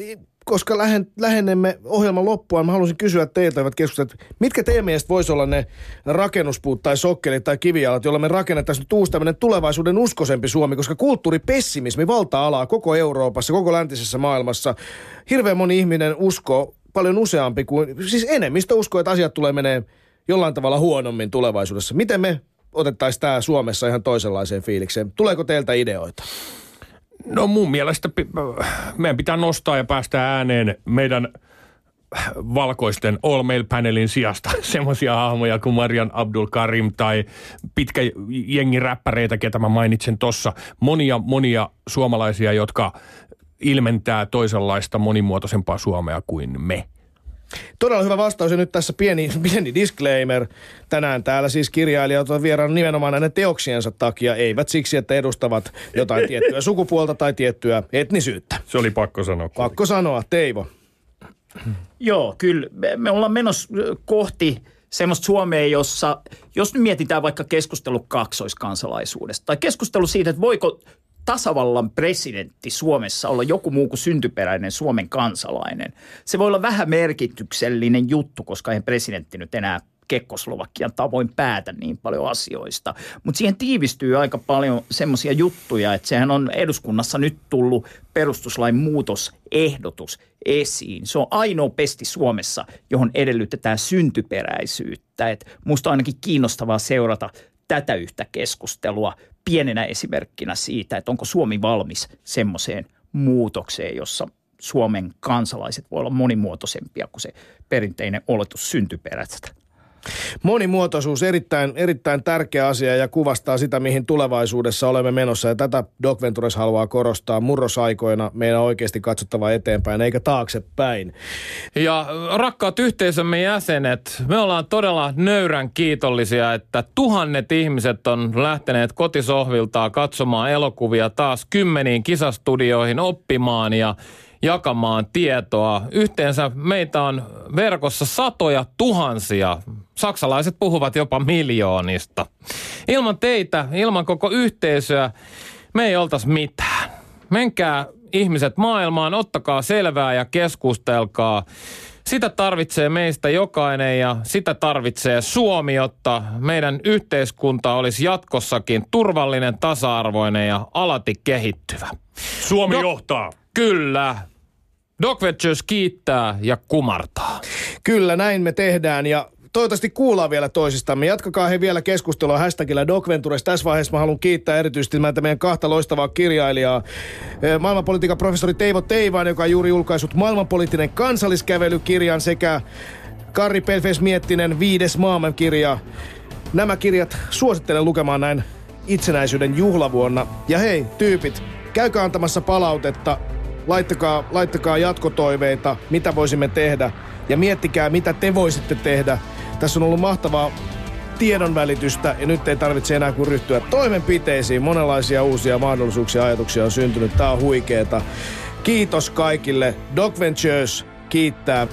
koska lähen, lähennemme ohjelman loppua, mä haluaisin kysyä teiltä, hyvät keskustelut, mitkä teidän mielestä voisi olla ne rakennuspuut tai sokkelit tai kivijalat, joilla me rakennettaisiin nyt uusi tämmöinen tulevaisuuden uskoisempi Suomi, koska kulttuuripessimismi valta-alaa koko Euroopassa, koko läntisessä maailmassa. Hirveän moni ihminen uskoo, paljon useampi kuin, siis enemmistö uskoo, että asiat tulee menee jollain tavalla huonommin tulevaisuudessa. Miten me otettaisiin tämä Suomessa ihan toisenlaiseen fiilikseen? Tuleeko teiltä ideoita? No mun mielestä meidän pitää nostaa ja päästä ääneen meidän valkoisten All Mail Panelin sijasta semmoisia hahmoja kuin Marian Abdul Karim tai pitkä jengi räppäreitä, ketä mä mainitsen tossa. Monia, monia suomalaisia, jotka ilmentää toisenlaista monimuotoisempaa Suomea kuin me. Todella hyvä vastaus ja nyt tässä pieni, pieni disclaimer. Tänään täällä siis kirjailijat ovat vieraan nimenomaan näiden teoksiensa takia, eivät siksi, että edustavat jotain tiettyä sukupuolta tai tiettyä etnisyyttä. Se oli pakko sanoa. Pakko sanoa, Teivo. Joo, kyllä. Me, me ollaan menossa kohti semmoista Suomea, jossa, jos nyt mietitään vaikka keskustelu kaksoiskansalaisuudesta tai keskustelu siitä, että voiko tasavallan presidentti Suomessa olla joku muu kuin syntyperäinen Suomen kansalainen. Se voi olla vähän merkityksellinen juttu, koska ei presidentti nyt enää Kekkoslovakian tavoin päätä niin paljon asioista. Mutta siihen tiivistyy aika paljon semmoisia juttuja, että sehän on eduskunnassa nyt tullut perustuslain muutosehdotus esiin. Se on ainoa pesti Suomessa, johon edellytetään syntyperäisyyttä. Et musta on ainakin kiinnostavaa seurata tätä yhtä keskustelua pienenä esimerkkinä siitä, että onko Suomi valmis semmoiseen muutokseen, jossa Suomen kansalaiset voi olla monimuotoisempia kuin se perinteinen oletus syntyperäistä. Monimuotoisuus erittäin, erittäin tärkeä asia ja kuvastaa sitä, mihin tulevaisuudessa olemme menossa. Ja tätä Doc Ventures haluaa korostaa murrosaikoina. Meidän oikeasti katsottava eteenpäin eikä taaksepäin. Ja rakkaat yhteisömme jäsenet, me ollaan todella nöyrän kiitollisia, että tuhannet ihmiset on lähteneet kotisohviltaan katsomaan elokuvia taas kymmeniin kisastudioihin oppimaan ja jakamaan tietoa. Yhteensä meitä on verkossa satoja tuhansia. Saksalaiset puhuvat jopa miljoonista. Ilman teitä, ilman koko yhteisöä, me ei oltaisi mitään. Menkää ihmiset maailmaan, ottakaa selvää ja keskustelkaa. Sitä tarvitsee meistä jokainen ja sitä tarvitsee Suomi, jotta meidän yhteiskunta olisi jatkossakin turvallinen, tasa-arvoinen ja alati kehittyvä. Suomi no, johtaa. Kyllä. Doc Ventures kiittää ja kumartaa. Kyllä, näin me tehdään ja toivottavasti kuullaan vielä toisistamme. Jatkakaa he vielä keskustelua hashtagillä DocVentures. Tässä vaiheessa mä haluan kiittää erityisesti näitä meidän kahta loistavaa kirjailijaa. Maailmanpolitiikan professori Teivo Teivaan, joka on juuri julkaissut maailmanpoliittinen kansalliskävelykirjan sekä Karri Pelfes Miettinen viides maailmankirja. Nämä kirjat suosittelen lukemaan näin itsenäisyyden juhlavuonna. Ja hei, tyypit, käykää antamassa palautetta laittakaa, laittakaa jatkotoiveita, mitä voisimme tehdä ja miettikää, mitä te voisitte tehdä. Tässä on ollut mahtavaa tiedonvälitystä ja nyt ei tarvitse enää kuin ryhtyä toimenpiteisiin. Monenlaisia uusia mahdollisuuksia ja ajatuksia on syntynyt. Tämä on huikeeta. Kiitos kaikille. Doc Ventures kiittää